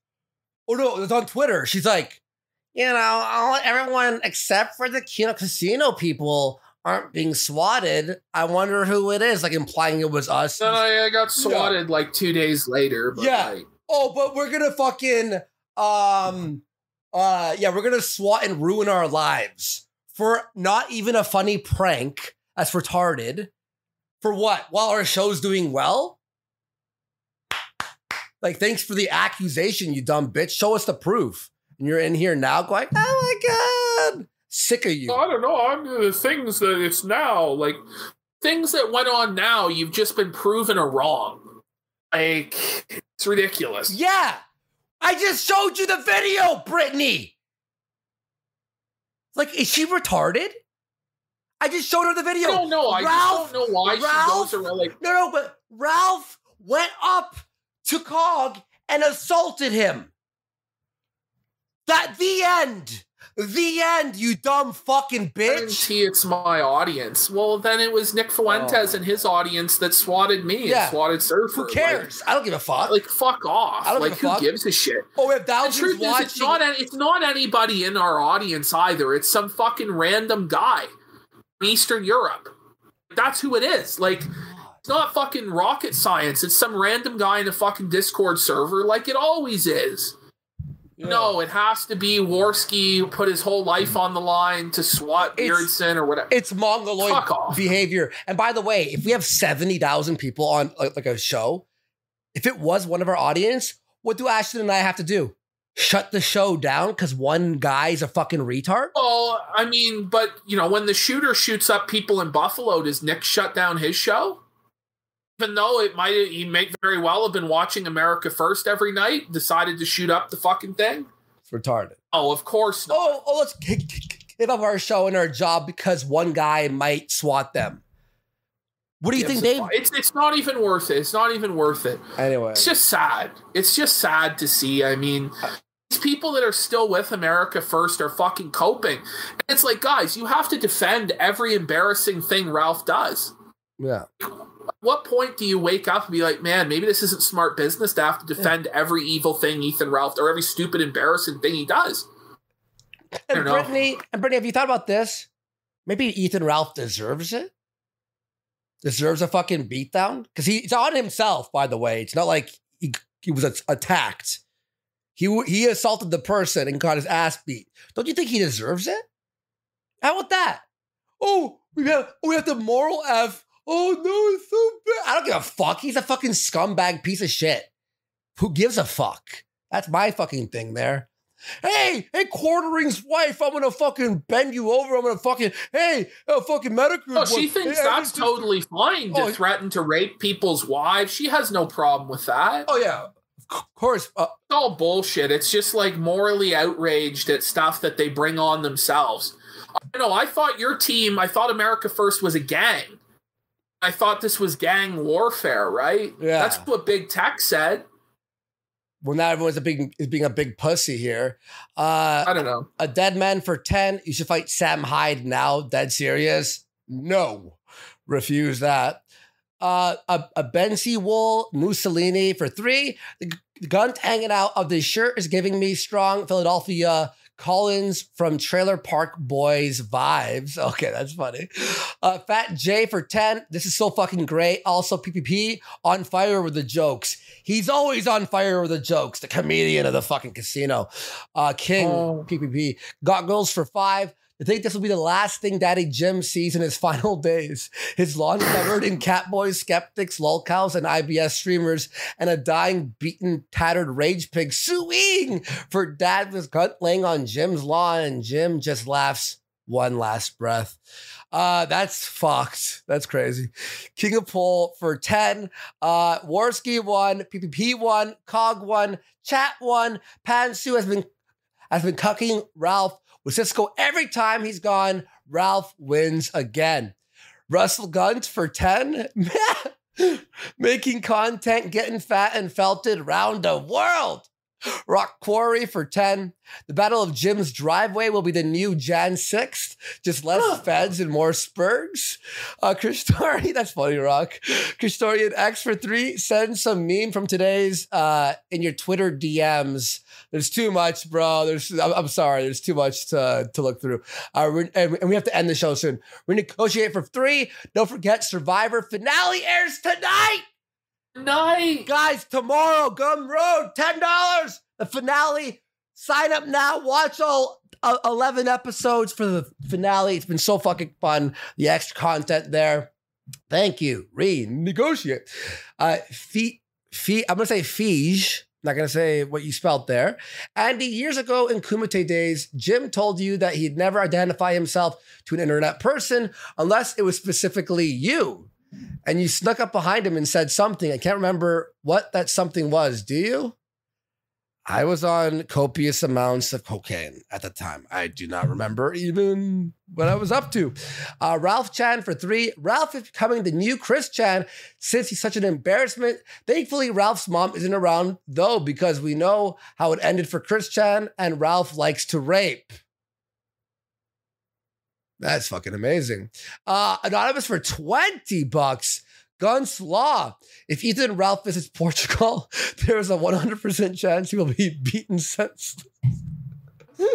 Oh no, it was on Twitter. She's like, You know, all, everyone except for the Kino Casino people aren't being swatted. I wonder who it is, like implying it was us. Then I, I got swatted like two days later. But Yeah. like, Oh, but we're gonna fucking um uh yeah, we're gonna swat and ruin our lives for not even a funny prank. That's retarded. For what? While our show's doing well? Like, thanks for the accusation, you dumb bitch. Show us the proof. And you're in here now going, oh my god. Sick of you. I don't know. I'm the things that it's now like things that went on now. You've just been proven are wrong. Like it's ridiculous. Yeah. I just showed you the video, Brittany. Like, is she retarded? I just showed her the video. I don't know. I Ralph, just don't know why Ralph, she goes around like No, no, but Ralph went up to Cog and assaulted him. That the end. The end, you dumb fucking bitch. guarantee it's my audience. Well, then it was Nick Fuentes oh. and his audience that swatted me Oh. Yeah. and swatted Surfer. Who cares? I don't give a fuck. Like, like fuck off. I don't like give a who fuck. gives a shit? oh, if The thousands truth watching, is, it's not it's not anybody in our audience either. It's some fucking random guy from Eastern Europe. That's who it is. Like, it's not fucking rocket science. It's some random guy in a fucking Discord server, like it always is. No, it has to be Warski put his whole life on the line to swat Beardson or whatever. It's mongoloid behavior. And by the way, if we have 70,000 people on like, like a show, if it was one of our audience, what do Ashton and I have to do? Shut the show down because one guy's a fucking retard? Well, I mean, but you know, when the shooter shoots up people in Buffalo, does Nick shut down his show? Even though it might, he may very well have been watching America First every night, decided to shoot up the fucking thing. It's retarded. Oh, of course not. Oh, oh let's give up our show and our job because one guy might swat them. What do you think, Dave? It's it's not even worth it. It's not even worth it. Anyway, It's just sad. It's just sad to see. I mean, these people that are still with America First are fucking coping. And it's like, guys, you have to defend every embarrassing thing Ralph does. yeah. At what point do you wake up and be like, man, maybe this isn't smart business to have to defend every evil thing Ethan Ralph or every stupid, embarrassing thing he does? And know. Brittany, and Brittany, have you thought about this? Maybe Ethan Ralph deserves it. Deserves a fucking beatdown because he's on himself. By the way, it's not like he, he was attacked. He he assaulted the person and got his ass beat. Don't you think he deserves it? How about that? Oh, we have oh, we have the moral F. Oh no, it's so bad. I don't give a fuck. He's a fucking scumbag piece of shit. Who gives a fuck? That's my fucking thing there. Hey, hey, quartering's wife, I'm gonna fucking bend you over. I'm gonna fucking, hey, uh, fucking medical. No, she thinks that's totally fine to Oh, threaten to rape people's wives. She has no problem with that. Oh yeah, of course. Uh, It's all bullshit. It's just like morally outraged at stuff that they bring on themselves. I know. I thought your team, I thought America First was a gang. I thought this was gang warfare, right? Yeah. That's what Big Tech said. well, now everyone's a big is being a big pussy here. Uh, I don't know. a dead man for ten. You should fight Sam Hyde now. Dead serious? No, refuse that. Uh, a, a Ben Wool Mussolini for three. The, Gunt hanging out of the shirt is giving me strong Philadelphia Collins from Trailer Park Boys vibes. Okay, that's funny. Uh, Fat J for 10. This is so fucking great. Also, PPP on fire with the jokes. He's always on fire with the jokes. The comedian of the fucking casino. Uh, King Oh. PPP. Got girls for five. I think this will be the last thing Daddy Jim sees in his final days. His lawn covered in catboys, skeptics, lolcows, and IBS streamers, and a dying, beaten, tattered rage pig suing for dad Gunt laying on Jim's lawn, and Jim just laughs one last breath. Uh, that's fucked. That's crazy. King of Pole for 10. Uh, Warski one, PPP one, Cog one, Chat one. Pansu has been has been cucking Ralph with Cisco every time he's gone. Ralph wins again. Russell Gunt for 10. Making content, getting fat and felted round the world. Rock Quarry for 10. The Battle of Jim's Driveway will be the new Jan 6th. Just less feds and more spurgs. Uh, Christori, that's funny, Rock. Christorian X for 3. Send some meme from today's uh, in your Twitter DMs. There's too much, bro. There's I'm, I'm sorry. There's too much to, to look through. Uh, and, we have to end the show soon. We negotiate for three. Don't forget, Survivor finale airs tonight. Night. Guys, tomorrow, Gumroad, $10. The finale. Sign up now. Watch all uh, 11 episodes for the finale. It's been so fucking fun. The extra content there. Thank you. Renegotiate. Uh, fee, fee, I'm going to say Fige. Not going to say what you spelt there. Andy, years ago in Kumite days, Jim told you that he'd never identify himself to an internet person unless it was specifically you and you snuck up behind him and said something. I can't remember what that something was. Do you? I was on copious amounts of cocaine at the time. I do not remember even what I was up to. Uh, Ralph Chan for three. Ralph is becoming the new Chris Chan since he's such an embarrassment. Thankfully, Ralph's mom isn't around though, because we know how it ended for Chris Chan, and Ralph likes to rape. That's fucking amazing. Uh, Anonymous for 20 bucks. Guns Law. If Ethan Ralph visits Portugal, there is a 100% chance he will be beaten senseless.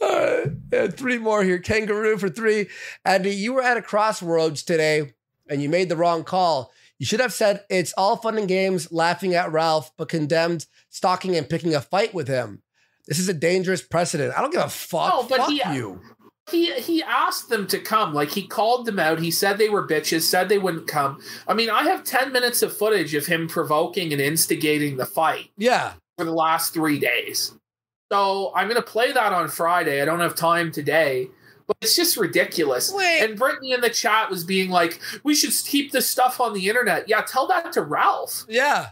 All right, and three more here. Kangaroo for three. Andy, you were at a crossroads today and you made the wrong call. You should have said it's all fun and games laughing at Ralph, but condemned stalking and picking a fight with him. This is a dangerous precedent. I don't give a fuck. No, but fuck he- uh, you. He he asked them to come. Like he called them out. He said they were bitches. Said they wouldn't come. I mean, I have ten minutes of footage of him provoking and instigating the fight Yeah. for the last three days. So I'm gonna play that on Friday. I don't have time today, but it's just ridiculous. Wait. And Brittany in the chat was being like, "We should keep this stuff on the internet." Yeah, tell that to Ralph. Yeah.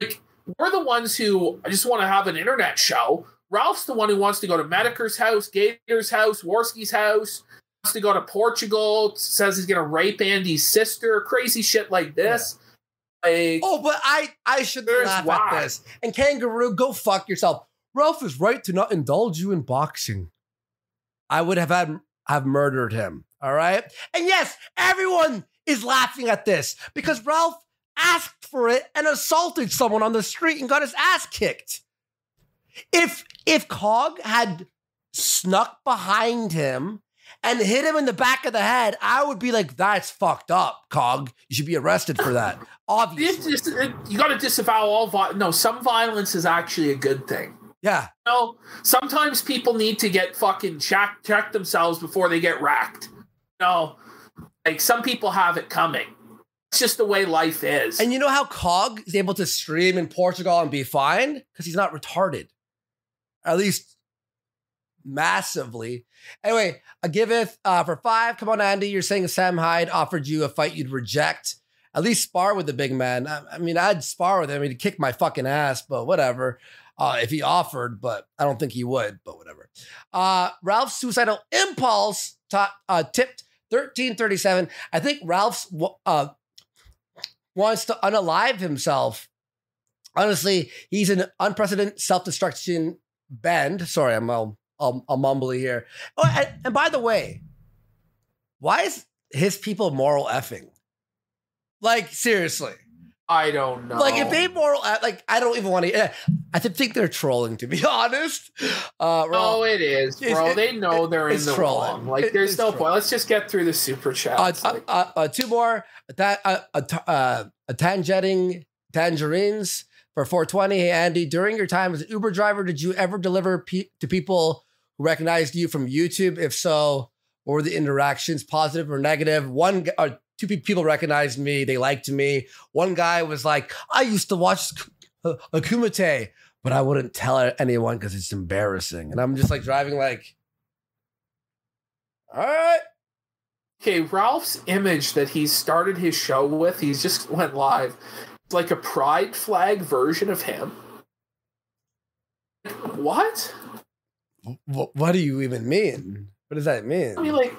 Like, we're the ones who I just want to have an internet show. Ralph's the one who wants to go to Metokur's house, Gator's house, Warski's house, wants to go to Portugal, says he's going to rape Andy's sister, crazy shit like this. Like, Oh, but I I should laugh why. at this. And Kangaroo, go fuck yourself. Ralph is right to not indulge you in boxing. I would have had have murdered him. All right. And yes, everyone is laughing at this because Ralph asked for it and assaulted someone on the street and got his ass kicked. If if Cog had snuck behind him and hit him in the back of the head, I would be like, "That's fucked up, Cog. You should be arrested for that." you, Obviously, just, you got to disavow all violence. No, some violence is actually a good thing. yeah. No, sometimes people need to get fucking check check themselves before they get racked. No, like some people have it coming. It's just the way life is. And you know how Cog is able to stream in Portugal and be fine? Because he's not retarded. At least massively. Anyway, I giveth uh, for five. Come on, Andy. You're saying Sam Hyde offered you a fight you'd reject. At least spar with the big man. I, I mean, I'd spar with him. He'd kick my fucking ass, but whatever. Uh, if he offered, but I don't think he would, but whatever. Uh, Ralph's suicidal impulse uh, tipped 1337. I think Ralph's uh, wants to unalive himself. Honestly, he's an unprecedented self-destruction bend. Sorry, I'm all, all, all mumbly here. Oh, and, and by the way, why is his people moral effing? Like seriously, I don't know. Like if they moral, like I don't even want to. I think they're trolling, to be honest. Uh, all- Oh, it is, bro. it- they know they're in the trolling. wrong. Like, It- there's no trolling. point. Let's just get through the super uh, chats. uh, Like, uh, uh, two more. That uh, uh, uh, a tangenting tangerines for 420. Hey Andy, during your time as an Uber driver, did you ever deliver pe- to people who recognized you from YouTube? If so, what were the interactions, positive or negative? One, g- uh, two people recognized me. They liked me. One guy was like, "I used to watch uh, Akumite, but I wouldn't tell anyone because it's embarrassing." And I'm just like driving, like, all right. okay, Ralph's image that he started his show with, he's just went live. Like a pride flag version of him. What? What, what do you even mean? What does that mean? I mean, like,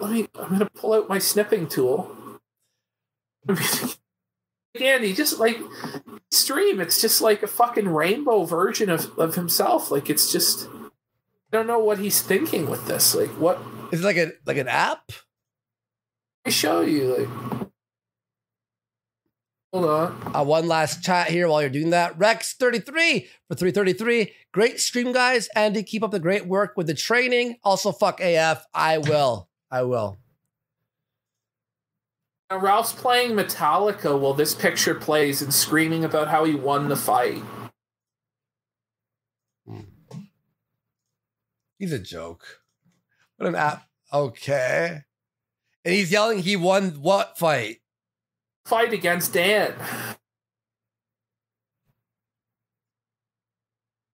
let me. I'm gonna pull out my snipping tool. Andy, just like stream, it's just like a fucking rainbow version of of himself. Like it's just, I don't know what he's thinking with this. Like, what? Is it like a like an app? I show you. Like, hold on. Uh, one last chat here while you're doing that. Rex33 for 333. Great stream, guys. Andy, keep up the great work with the training. Also, fuck AF. I will. I will. Now, Ralph's playing Metallica while this picture plays and screaming about how he won the fight. He's a joke. What an app. Okay. And he's yelling he won what fight? Fight against Dan.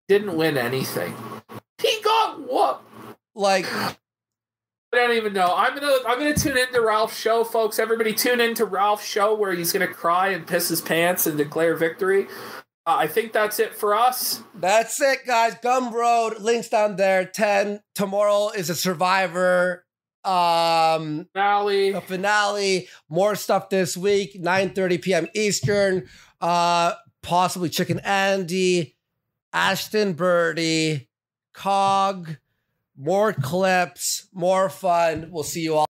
Didn't win anything. He got whooped. Like, I don't even know. I'm gonna I'm gonna tune into Ralph's show, folks. Everybody tune into Ralph's show where he's gonna cry and piss his pants and declare victory. Uh, I think that's it for us. that's it, guys. Gumroad. Links down there. 10. Tomorrow is a survivor. Um Finale. a finale. More stuff this week, 9:30 p.m. Eastern. Uh, possibly Chicken Andy, Ashton Birdie, Cog, more clips, more fun. We'll see you all.